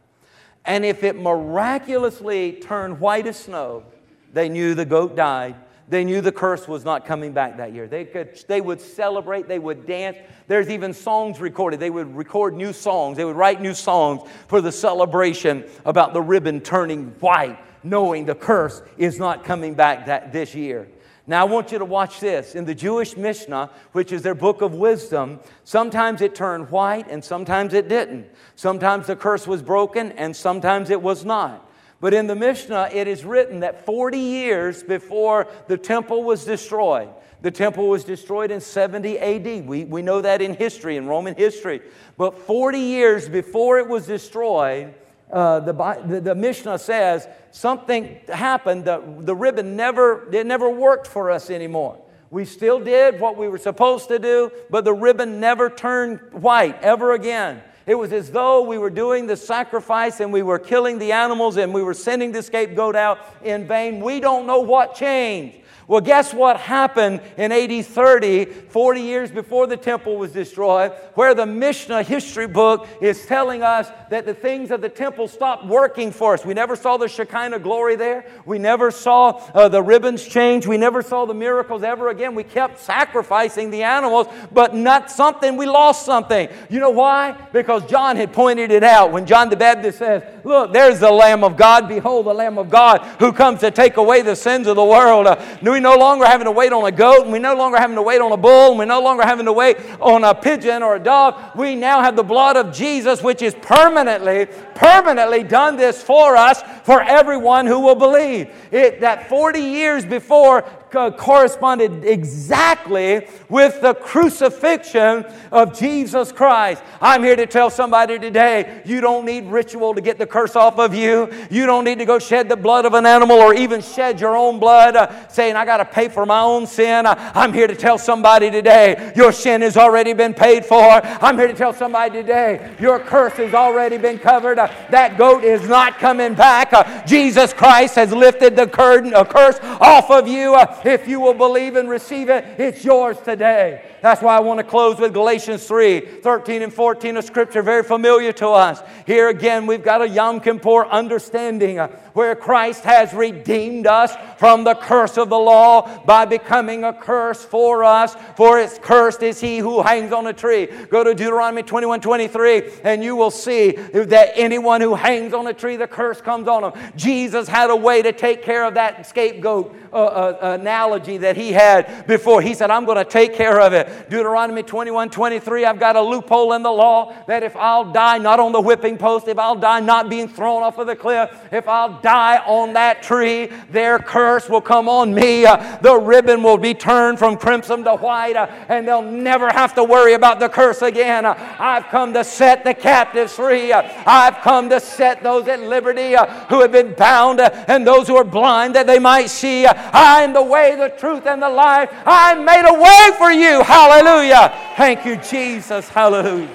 And if it miraculously turned white as snow, they knew the goat died. They knew the curse was not coming back that year. They, could, they would celebrate, they would dance. There's even songs recorded. They would record new songs, they would write new songs for the celebration about the ribbon turning white, knowing the curse is not coming back that, this year. Now, I want you to watch this. In the Jewish Mishnah, which is their book of wisdom, sometimes it turned white and sometimes it didn't. Sometimes the curse was broken and sometimes it was not. But in the Mishnah, it is written that 40 years before the temple was destroyed, the temple was destroyed in 70 AD. We, we know that in history, in Roman history. But 40 years before it was destroyed, uh, the, the, the, Mishnah says something happened. The, the ribbon never, it never worked for us anymore. We still did what we were supposed to do, but the ribbon never turned white ever again. It was as though we were doing the sacrifice and we were killing the animals and we were sending the scapegoat out in vain. We don't know what changed. Well, guess what happened in AD 30, 40 years before the temple was destroyed, where the Mishnah history book is telling us that the things of the temple stopped working for us. We never saw the Shekinah glory there. We never saw uh, the ribbons change. We never saw the miracles ever again. We kept sacrificing the animals, but not something. We lost something. You know why? Because John had pointed it out. When John the Baptist says, Look, there's the Lamb of God. Behold, the Lamb of God who comes to take away the sins of the world. Uh, we no longer having to wait on a goat, and we no longer having to wait on a bull, and we no longer having to wait on a pigeon or a dove. We now have the blood of Jesus, which is permanently, permanently done this for us, for everyone who will believe. It, that 40 years before corresponded exactly with the crucifixion of Jesus Christ. I'm here to tell somebody today you don't need ritual to get the curse off of you. You don't need to go shed the blood of an animal or even shed your own blood uh, saying, I got to pay for my own sin. Uh, I'm here to tell somebody today your sin has already been paid for. I'm here to tell somebody today your curse has already been covered. Uh, that goat is not coming back. Uh, Jesus Christ has lifted the curtain, a curse off of you. If you will believe and receive it, it's yours today. That's why I want to close with Galatians 3 13 and 14 of Scripture, very familiar to us. Here again, we've got a Yom Kippur understanding uh, where Christ has redeemed us from the curse of the law by becoming a curse for us. For it's cursed is he who hangs on a tree. Go to Deuteronomy 21 23, and you will see that anyone who hangs on a tree, the curse comes on them. Jesus had a way to take care of that scapegoat uh, uh, analogy that he had before. He said, I'm going to take care of it. Deuteronomy 21 23, I've got a loophole in the law that if I'll die not on the whipping post, if I'll die not being thrown off of the cliff, if I'll die on that tree, their curse will come on me. Uh, the ribbon will be turned from crimson to white, uh, and they'll never have to worry about the curse again. Uh, I've come to set the captives free. Uh, I've come to set those at liberty uh, who have been bound uh, and those who are blind that they might see. I am the way, the truth, and the life. I made a way for you. Hallelujah. Thank you, Jesus. Hallelujah.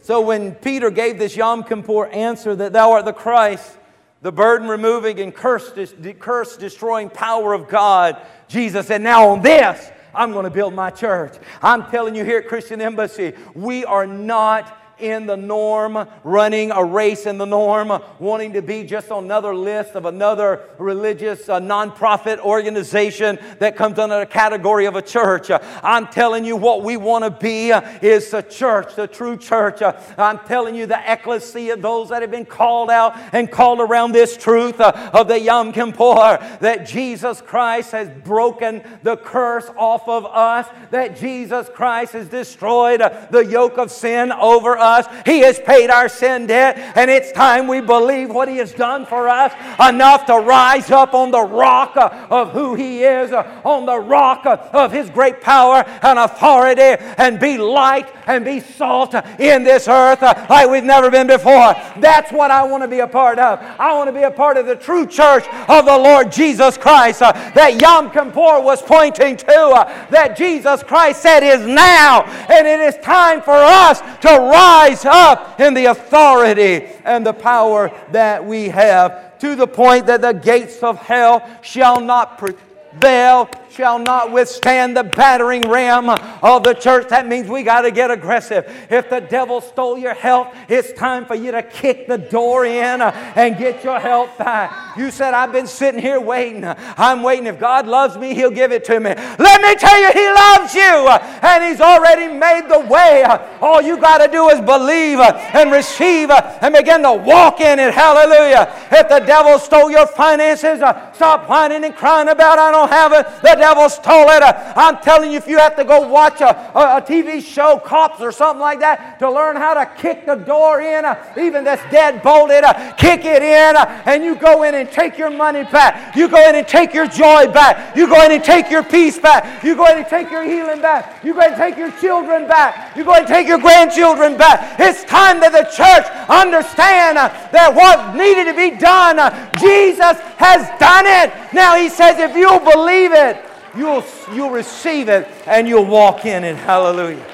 So when Peter gave this Yom Kippur answer that thou art the Christ, the burden removing and curse, curse destroying power of God, Jesus said, Now on this, I'm going to build my church. I'm telling you here at Christian Embassy, we are not in the norm, running a race in the norm, wanting to be just on another list of another religious uh, nonprofit organization that comes under the category of a church. Uh, I'm telling you what we want to be uh, is the church, the true church. Uh, I'm telling you the ecclesia, of those that have been called out and called around this truth of the Yom Kippur, that Jesus Christ has broken the curse off of us, that Jesus Christ has destroyed the yoke of sin over us us. He has paid our sin debt, and it's time we believe what He has done for us enough to rise up on the rock uh, of who He is, uh, on the rock uh, of His great power and authority, and be light and be salt in this earth like we've never been before. That's what I want to be a part of. I want to be a part of the true church of the Lord Jesus Christ that Yom Kippur was pointing to, that Jesus Christ said is now, and it is time for us to rise rise up in the authority and the power that we have to the point that the gates of hell shall not prevail shall not withstand the battering ram of the church. That means we got to get aggressive. If the devil stole your health, it's time for you to kick the door in and get your health back. You said, I've been sitting here waiting. I'm waiting. If God loves me, He'll give it to me. Let me tell you, He loves you and He's already made the way. All you got to do is believe and receive and begin to walk in it. Hallelujah. If the devil stole your finances, uh, stop whining and crying about I don't have it. The devil stole it. I'm telling you, if you have to go watch a, a, a TV show, Cops or something like that, to learn how to kick the door in, uh, even that's dead bolted, uh, kick it in, uh, and you go in and take your money back. You go in and take your joy back. You go in and take your peace back. You go in and take your healing back. You go in and take your children back. You go in and take your grandchildren back. It's time that the church understand that what needed to be done, Jesus has done it. Now he says, if you'll believe it, You'll, you'll receive it and you'll walk in it. Hallelujah.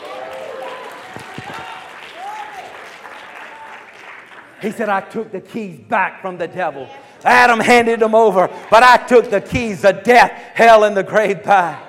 He said, I took the keys back from the devil. Adam handed them over, but I took the keys of death, hell, and the grave back.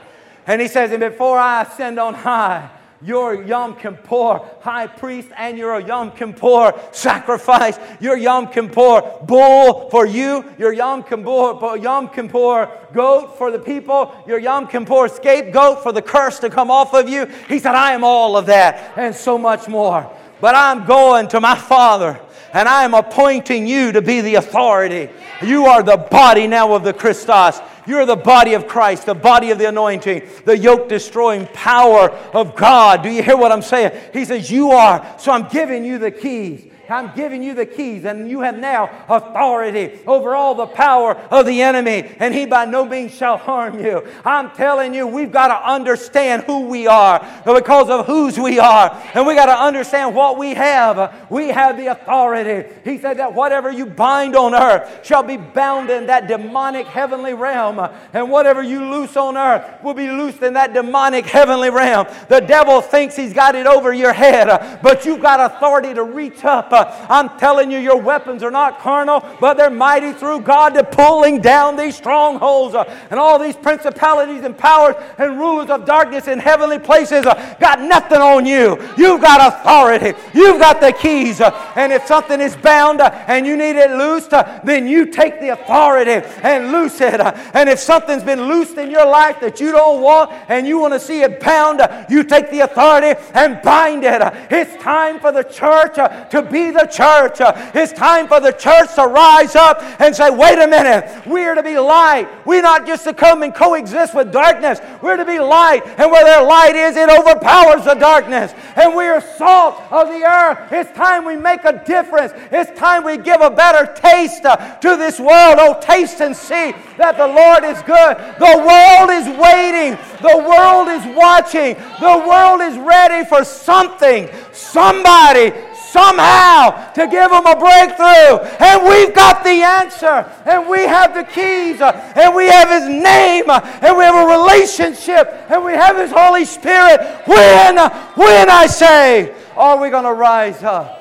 And he says, And before I ascend on high, your Yom Kippur high priest and your Yom Kippur sacrifice, your Yom Kippur bull for you, your Yom Kippur, Yom Kippur goat for the people, your Yom Kippur scapegoat for the curse to come off of you. He said, I am all of that and so much more. But I'm going to my Father and I am appointing you to be the authority. You are the body now of the Christos. You're the body of Christ, the body of the anointing, the yoke destroying power of God. Do you hear what I'm saying? He says, You are. So I'm giving you the keys. I'm giving you the keys, and you have now authority over all the power of the enemy, and he by no means shall harm you. I'm telling you, we've got to understand who we are because of whose we are, and we got to understand what we have. We have the authority. He said that whatever you bind on earth shall be bound in that demonic heavenly realm, and whatever you loose on earth will be loosed in that demonic heavenly realm. The devil thinks he's got it over your head, but you've got authority to reach up Uh, I'm telling you, your weapons are not carnal, but they're mighty through God to pulling down these strongholds uh, and all these principalities and powers and rulers of darkness in heavenly places. Uh, got nothing on you. You've got authority. You've got the keys. Uh, and if something is bound uh, and you need it loosed, uh, then you take the authority and loose it. And if something's been loosed in your life that you don't want and you want to see it bound, you take the authority and bind it. It's time for the church to be the church. It's time for the church to rise up and say, wait a minute, we're to be light. We're not just to come and coexist with darkness. We're to be light. And where their light is, it overpowers the darkness. And we are salt of the earth. It's time we make a difference. It's time we give a better taste uh, to this world. Oh, taste and see that the Lord is good. The world is waiting. The world is watching. The world is ready for something, somebody, somehow to give them a breakthrough. And we've got the answer, and we have the keys, and we have His name, and we have a relationship, and we have His Holy Spirit. When, when I say, are we going to rise up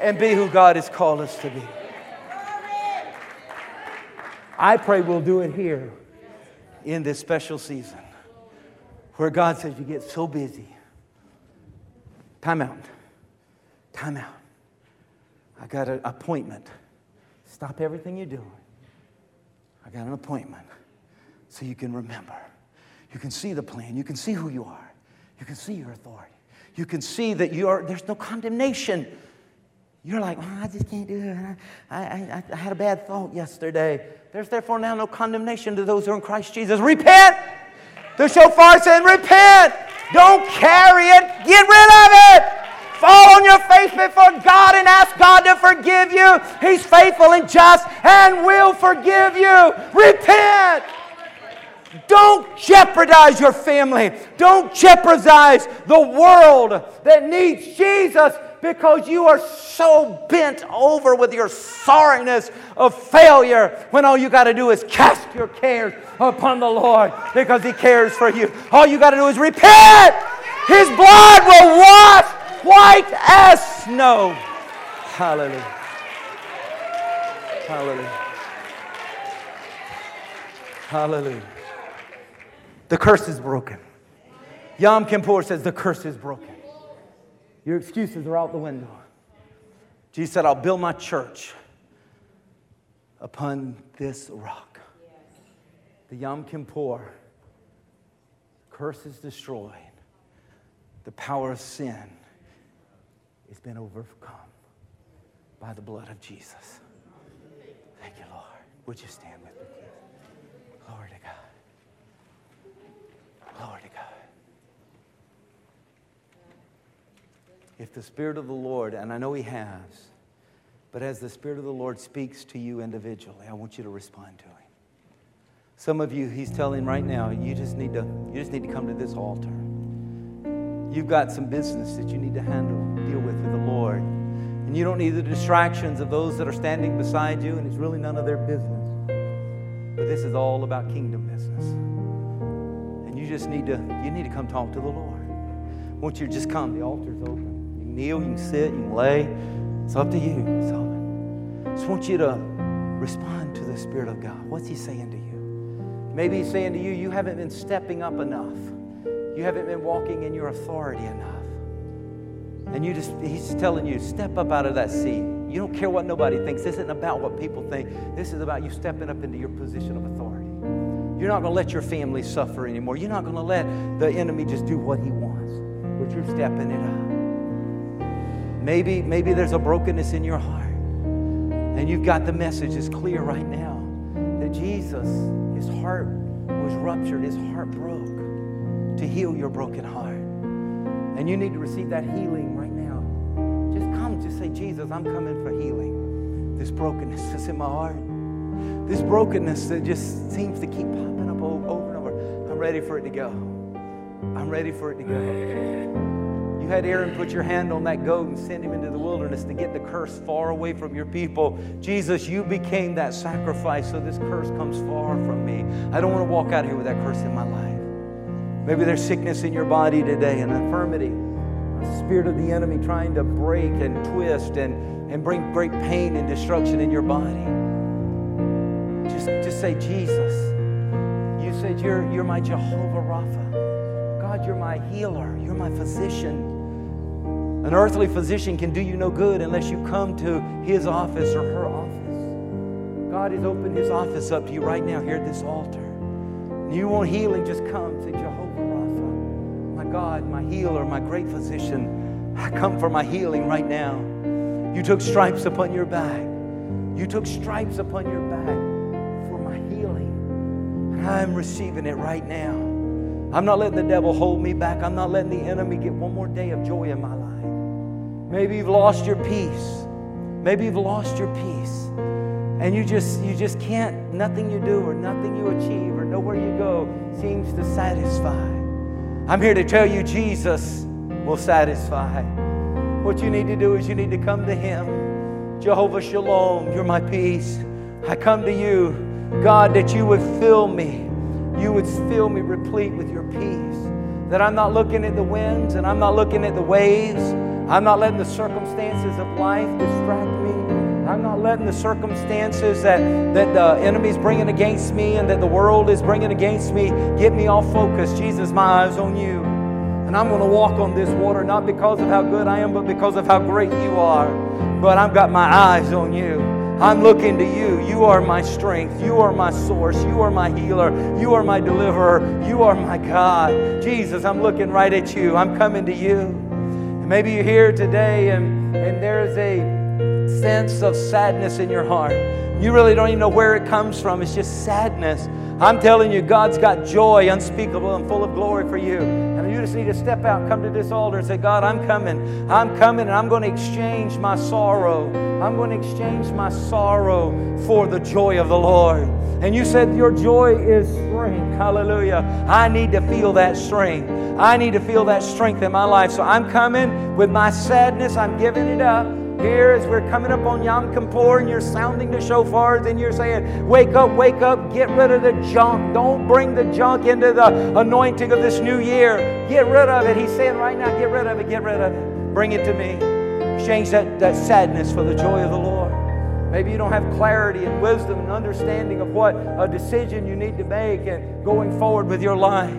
and be who God has called us to be? I pray we'll do it here in this special season. where God says you get so busy. Time out. Time out. I got an appointment. Stop everything you're doing. I got an appointment so you can remember. You can see the plan. You can see who you are. You can see your authority. You can see that you are, there's no condemnation. You're like, oh, I just can't do it. I, I, I had a bad thought yesterday. There's therefore now no condemnation to those who are in Christ Jesus. Repent! The shofar saying, repent! Don't carry it. Get rid of it. Fall on your face before God and ask God to forgive you. He's faithful and just and will forgive you. Repent. Don't jeopardize your family. Don't jeopardize the world that needs Jesus because you are so bent over with your sorriness of failure when all you got to do is cast your cares upon the Lord because He cares for you. All you got to do is repent. His blood will wash white as snow. Hallelujah. Hallelujah. Hallelujah. The curse is broken. Yom Kippur says the curse is broken. Your excuses are out the window. Jesus said, I'll build my church upon this rock. The Yom Kippur curse is destroyed. The power of sin has been overcome by the blood of Jesus. Thank you, Lord. Would you stand with me, please? Glory to God. Glory to God. If the Spirit of the Lord, and I know He has, but as the Spirit of the Lord speaks to you individually, I want you to respond to Him. Some of you, He's telling right now, you just need to, you just need to come to this altar. You've got some business that you need to handle, deal with with the Lord. And you don't need the distractions of those that are standing beside you, and it's really none of their business. But this is all about kingdom business. And you just need to, you need to come talk to the Lord. Won't you just come? The altar's open You kneel, you can sit, you can lay. It's up to you. It's open. I just want you to respond to the Spirit of God. What's He saying to you? Maybe He's saying to you, you haven't been stepping up enough. You haven't been walking in your authority enough. And you just, He's telling you, step up out of that seat. You don't care what nobody thinks. This isn't about what people think. This is about you stepping up into your position of authority. You're not going to let your family suffer anymore. You're not going to let the enemy just do what he wants, but you're stepping it up. Maybe, maybe there's a brokenness in your heart. And you've got the message is clear right now that Jesus, his heart was ruptured, his heart broke to heal your broken heart. And you need to receive that healing right now. Just come, just say, Jesus, I'm coming for healing. This brokenness that's in my heart. This brokenness that just seems to keep popping up over and over. I'm ready for it to go. I'm ready for it to go. You had Aaron put your hand on that goat and send him into the wilderness to get the curse far away from your people. Jesus, you became that sacrifice so this curse comes far from me. I don't want to walk out here with that curse in my life. Maybe there's sickness in your body today, an infirmity, a spirit of the enemy trying to break and twist and, and bring great pain and destruction in your body. Just, just say, Jesus. You said, You're, you're my Jehovah Rapha. God, you're my healer. You're my physician. An earthly physician can do you no good unless you come to his office or her office. God has opened his office up to you right now here at this altar. You want healing, just come. Say, Jehovah Rapha, my God, my healer, my great physician. I come for my healing right now. You took stripes upon your back. You took stripes upon your back for my healing. And I'm receiving it right now. I'm not letting the devil hold me back. I'm not letting the enemy get one more day of joy in my life. Maybe you've lost your peace. Maybe you've lost your peace. And you just you just can't nothing you do or nothing you achieve or nowhere you go seems to satisfy. I'm here to tell you Jesus will satisfy. What you need to do is you need to come to him. Jehovah Shalom, you're my peace. I come to you, God, that you would fill me. You would fill me replete with your peace. That I'm not looking at the winds and I'm not looking at the waves. I'm not letting the circumstances of life distract me. I'm not letting the circumstances that, that the enemy's bringing against me and that the world is bringing against me get me off focus. Jesus, my eyes on you. And I'm going to walk on this water not because of how good I am, but because of how great you are. But I've got my eyes on you. I'm looking to you. You are my strength. You are my source. You are my healer. You are my deliverer. You are my God. Jesus, I'm looking right at you. I'm coming to you. And maybe you're here today and, and there's a sense of sadness in your heart. You really don't even know where it comes from. It's just sadness. I'm telling you, God's got joy unspeakable and full of glory for you. And you just need to step out, come to this altar and say, God, I'm coming. I'm coming and I'm going to exchange my sorrow. I'm going to exchange my sorrow for the joy of the Lord. And you said your joy is strength. Hallelujah. I need to feel that strength. I need to feel that strength in my life. So I'm coming with my sadness. I'm giving it up here as we're coming up on Yom Kippur and you're sounding the shofars and you're saying, Wake up, wake up, get rid of the junk. Don't bring the junk into the anointing of this new year. Get rid of it. He's saying right now, Get rid of it, get rid of it. Bring it to me. Exchange that, that sadness for the joy of the Lord. Maybe you don't have clarity and wisdom and understanding of what a decision you need to make and going forward with your life.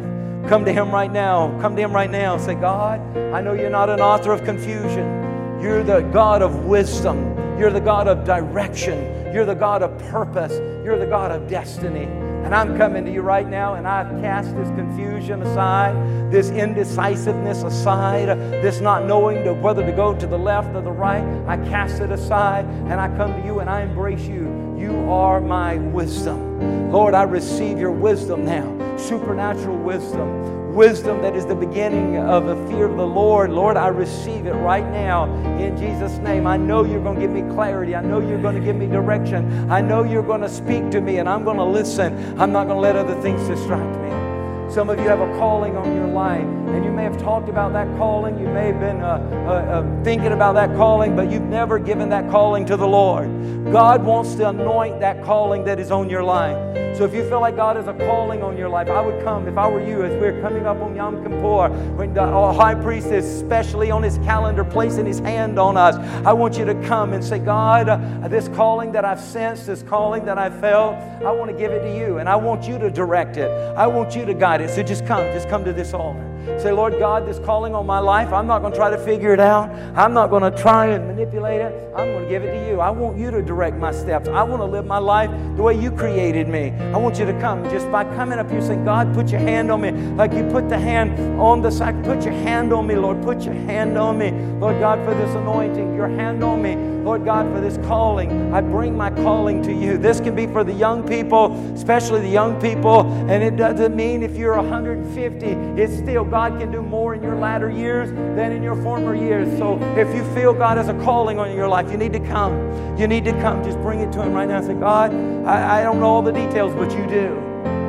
Come to Him right now. Come to Him right now. Say, God, I know you're not an author of confusion. You're the God of wisdom. You're the God of direction. You're the God of purpose. You're the God of destiny. And I'm coming to you right now, and I've cast this confusion aside, this indecisiveness aside, this not knowing to whether to go to the left or the right. I cast it aside, and I come to you and I embrace you. You are my wisdom. Lord, I receive your wisdom now, supernatural wisdom wisdom that is the beginning of the fear of the Lord. Lord, I receive it right now in Jesus' name. I know you're going to give me clarity. I know you're going to give me direction. I know you're going to speak to me, and I'm going to listen. I'm not going to let other things distract me. Some of you have a calling on your life, and you may have talked about that calling. You may have been uh, uh, uh, thinking about that calling, but you've never given that calling to the Lord. God wants to anoint that calling that is on your life. So if you feel like God has a calling on your life, I would come, if I were you, as we're coming up on Yom Kippur, when the high priest is specially on his calendar placing his hand on us, I want you to come and say, God, uh, this calling that I've sensed, this calling that I've felt, I want to give it to you, and I want you to direct it. I want you to guide it. So just come, just come to this altar. Say, Lord God, this calling on my life, I'm not going to try to figure it out. I'm not going to try and manipulate it. I'm going to give it to you. I want you to direct my steps. I want to live my life the way you created me. I want you to come just by coming up here saying, God, put your hand on me. Like you put the hand on the sack. Put your hand on me, Lord. Put your hand on me. Lord God, for this anointing. Your hand on me. Lord God, for this calling. I bring my calling to you. This can be for the young people, especially the young people. And it doesn't mean if you're 150, it's still God can do more in your latter years than in your former years. So if you feel God has a calling on your life, you need to come. You need to come. Just bring it to Him right now and say, God, I, I don't know all the details, but you do.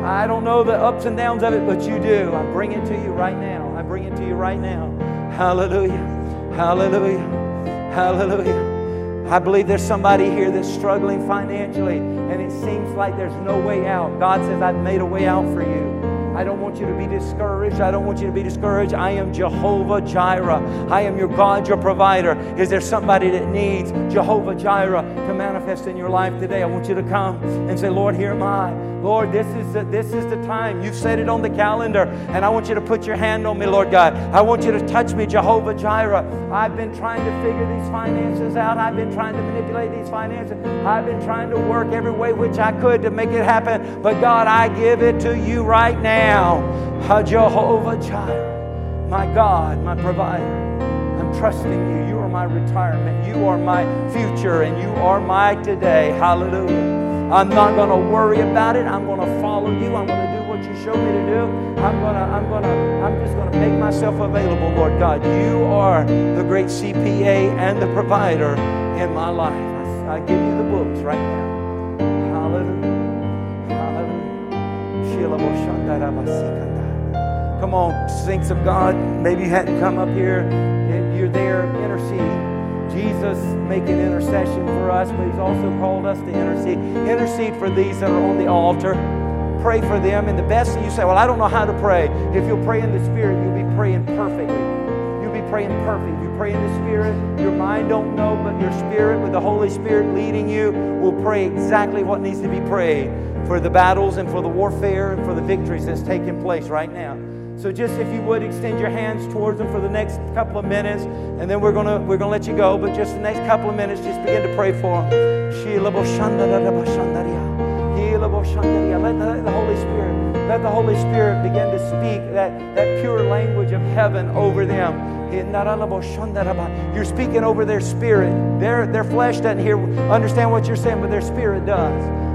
I don't know the ups and downs of it, but you do. I bring it to you right now. I bring it to you right now. Hallelujah. Hallelujah. Hallelujah. I believe there's somebody here that's struggling financially and it seems like there's no way out. God says, I've made a way out for you. I don't want you to be discouraged. I don't want you to be discouraged. I am Jehovah Jireh. I am your God, your provider. Is there somebody that needs Jehovah Jireh to manifest in your life today? I want you to come and say, Lord, here am I. Lord, this is the, this is the time. You've set it on the calendar, and I want you to put your hand on me, Lord God. I want you to touch me, Jehovah Jireh. I've been trying to figure these finances out. I've been trying to manipulate these finances. I've been trying to work every way which I could to make it happen. But God, I give it to you right now now, Jehovah Jireh, my God, my provider. I'm trusting you. You are my retirement. You are my future, and you are my today. Hallelujah. I'm not going to worry about it. I'm going to follow you. I'm going to do what you show me to do. I'm going to, I'm going to, I'm just going to make myself available, Lord God. You are the great CPA and the provider in my life. I, I give you the books right now. Come on, saints of God. Maybe you hadn't come up here and you're there interceding. Jesus making intercession for us, but He's also called us to intercede. Intercede for these that are on the altar. Pray for them. And the best thing you say, Well, I don't know how to pray. If you'll pray in the Spirit, you'll be praying perfectly You'll be praying perfect. You pray in the Spirit, your mind don't know, but your spirit, with the Holy Spirit leading you, will pray exactly what needs to be prayed for the battles and for the warfare and for the victories that's taking place right now. So just if you would extend your hands towards them for the next couple of minutes, and then we're gonna we're gonna let you go. But just the next couple of minutes, just begin to pray for them. Let the, Holy Spirit, let the Holy Spirit begin to speak that, that pure language of heaven over them. You're speaking over their spirit. Their, their flesh doesn't hear, understand what you're saying, but their spirit does.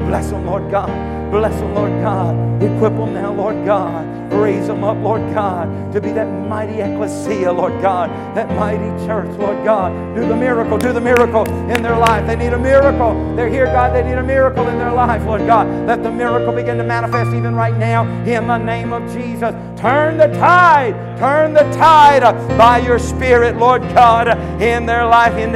Bless them, Lord God. Bless them, Lord God. Equip them now, Lord God. Raise them up, Lord God, to be that mighty ecclesia, Lord God, that mighty church, Lord God. Do the miracle, do the miracle in their life. They need a miracle. They're here, God. They need a miracle in their life, Lord God. Let the miracle begin to manifest even right now in the name of Jesus. Turn the tide, turn the tide by your Spirit, Lord God, in their life. In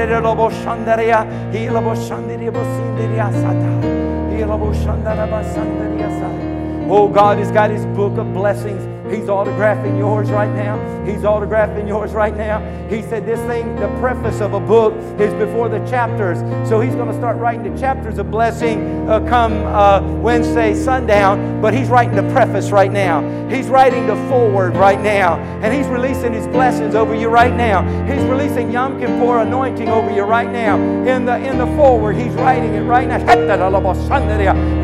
Oh, God has got his book of blessings. He's autographing yours right now. He's autographing yours right now. He said this thing, the preface of a book is before the chapters. So he's going to start writing the chapters of blessing uh, come uh, Wednesday sundown, but he's writing the preface right now. He's writing the foreword right now. And he's releasing his blessings over you right now. He's releasing Yom Kippur anointing over you right now. In the, in the foreword, he's writing it right now.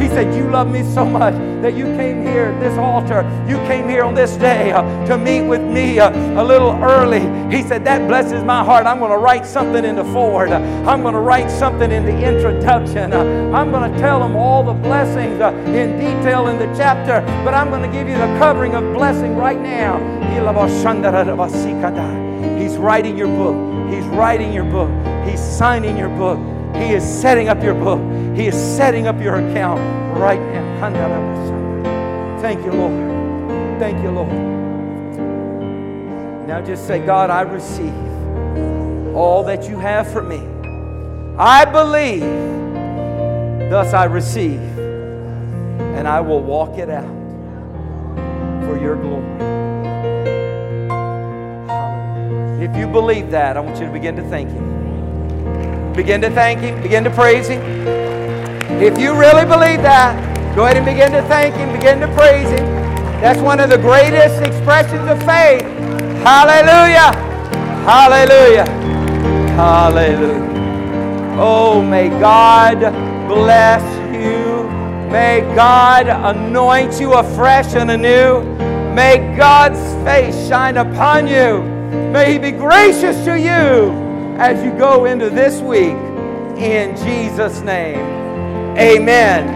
He said, You love me so much that you came here, this altar, you came here on this day uh, to meet with me uh, a little early. He said, That blesses my heart. I'm going to write something in the foreword. Uh, I'm going to write something in the introduction. Uh, I'm going to tell them all the blessings uh, in detail in the chapter, but I'm going to give you the covering of blessing right now. He's writing your book. He's writing your book. He's signing your book. He is setting up your book. He is setting up your account right now. Thank you, Lord. Thank you, Lord. Now just say, God, I receive all that you have for me. I believe, thus I receive, and I will walk it out for your glory. If you believe that, I want you to begin to thank Him. Begin to thank Him, begin to praise Him. If you really believe that, go ahead and begin to thank Him, begin to praise Him. That's one of the greatest expressions of faith. Hallelujah. Hallelujah. Hallelujah. Oh, may God bless you. May God anoint you afresh and anew. May God's face shine upon you. May He be gracious to you as you go into this week. In Jesus' name, amen.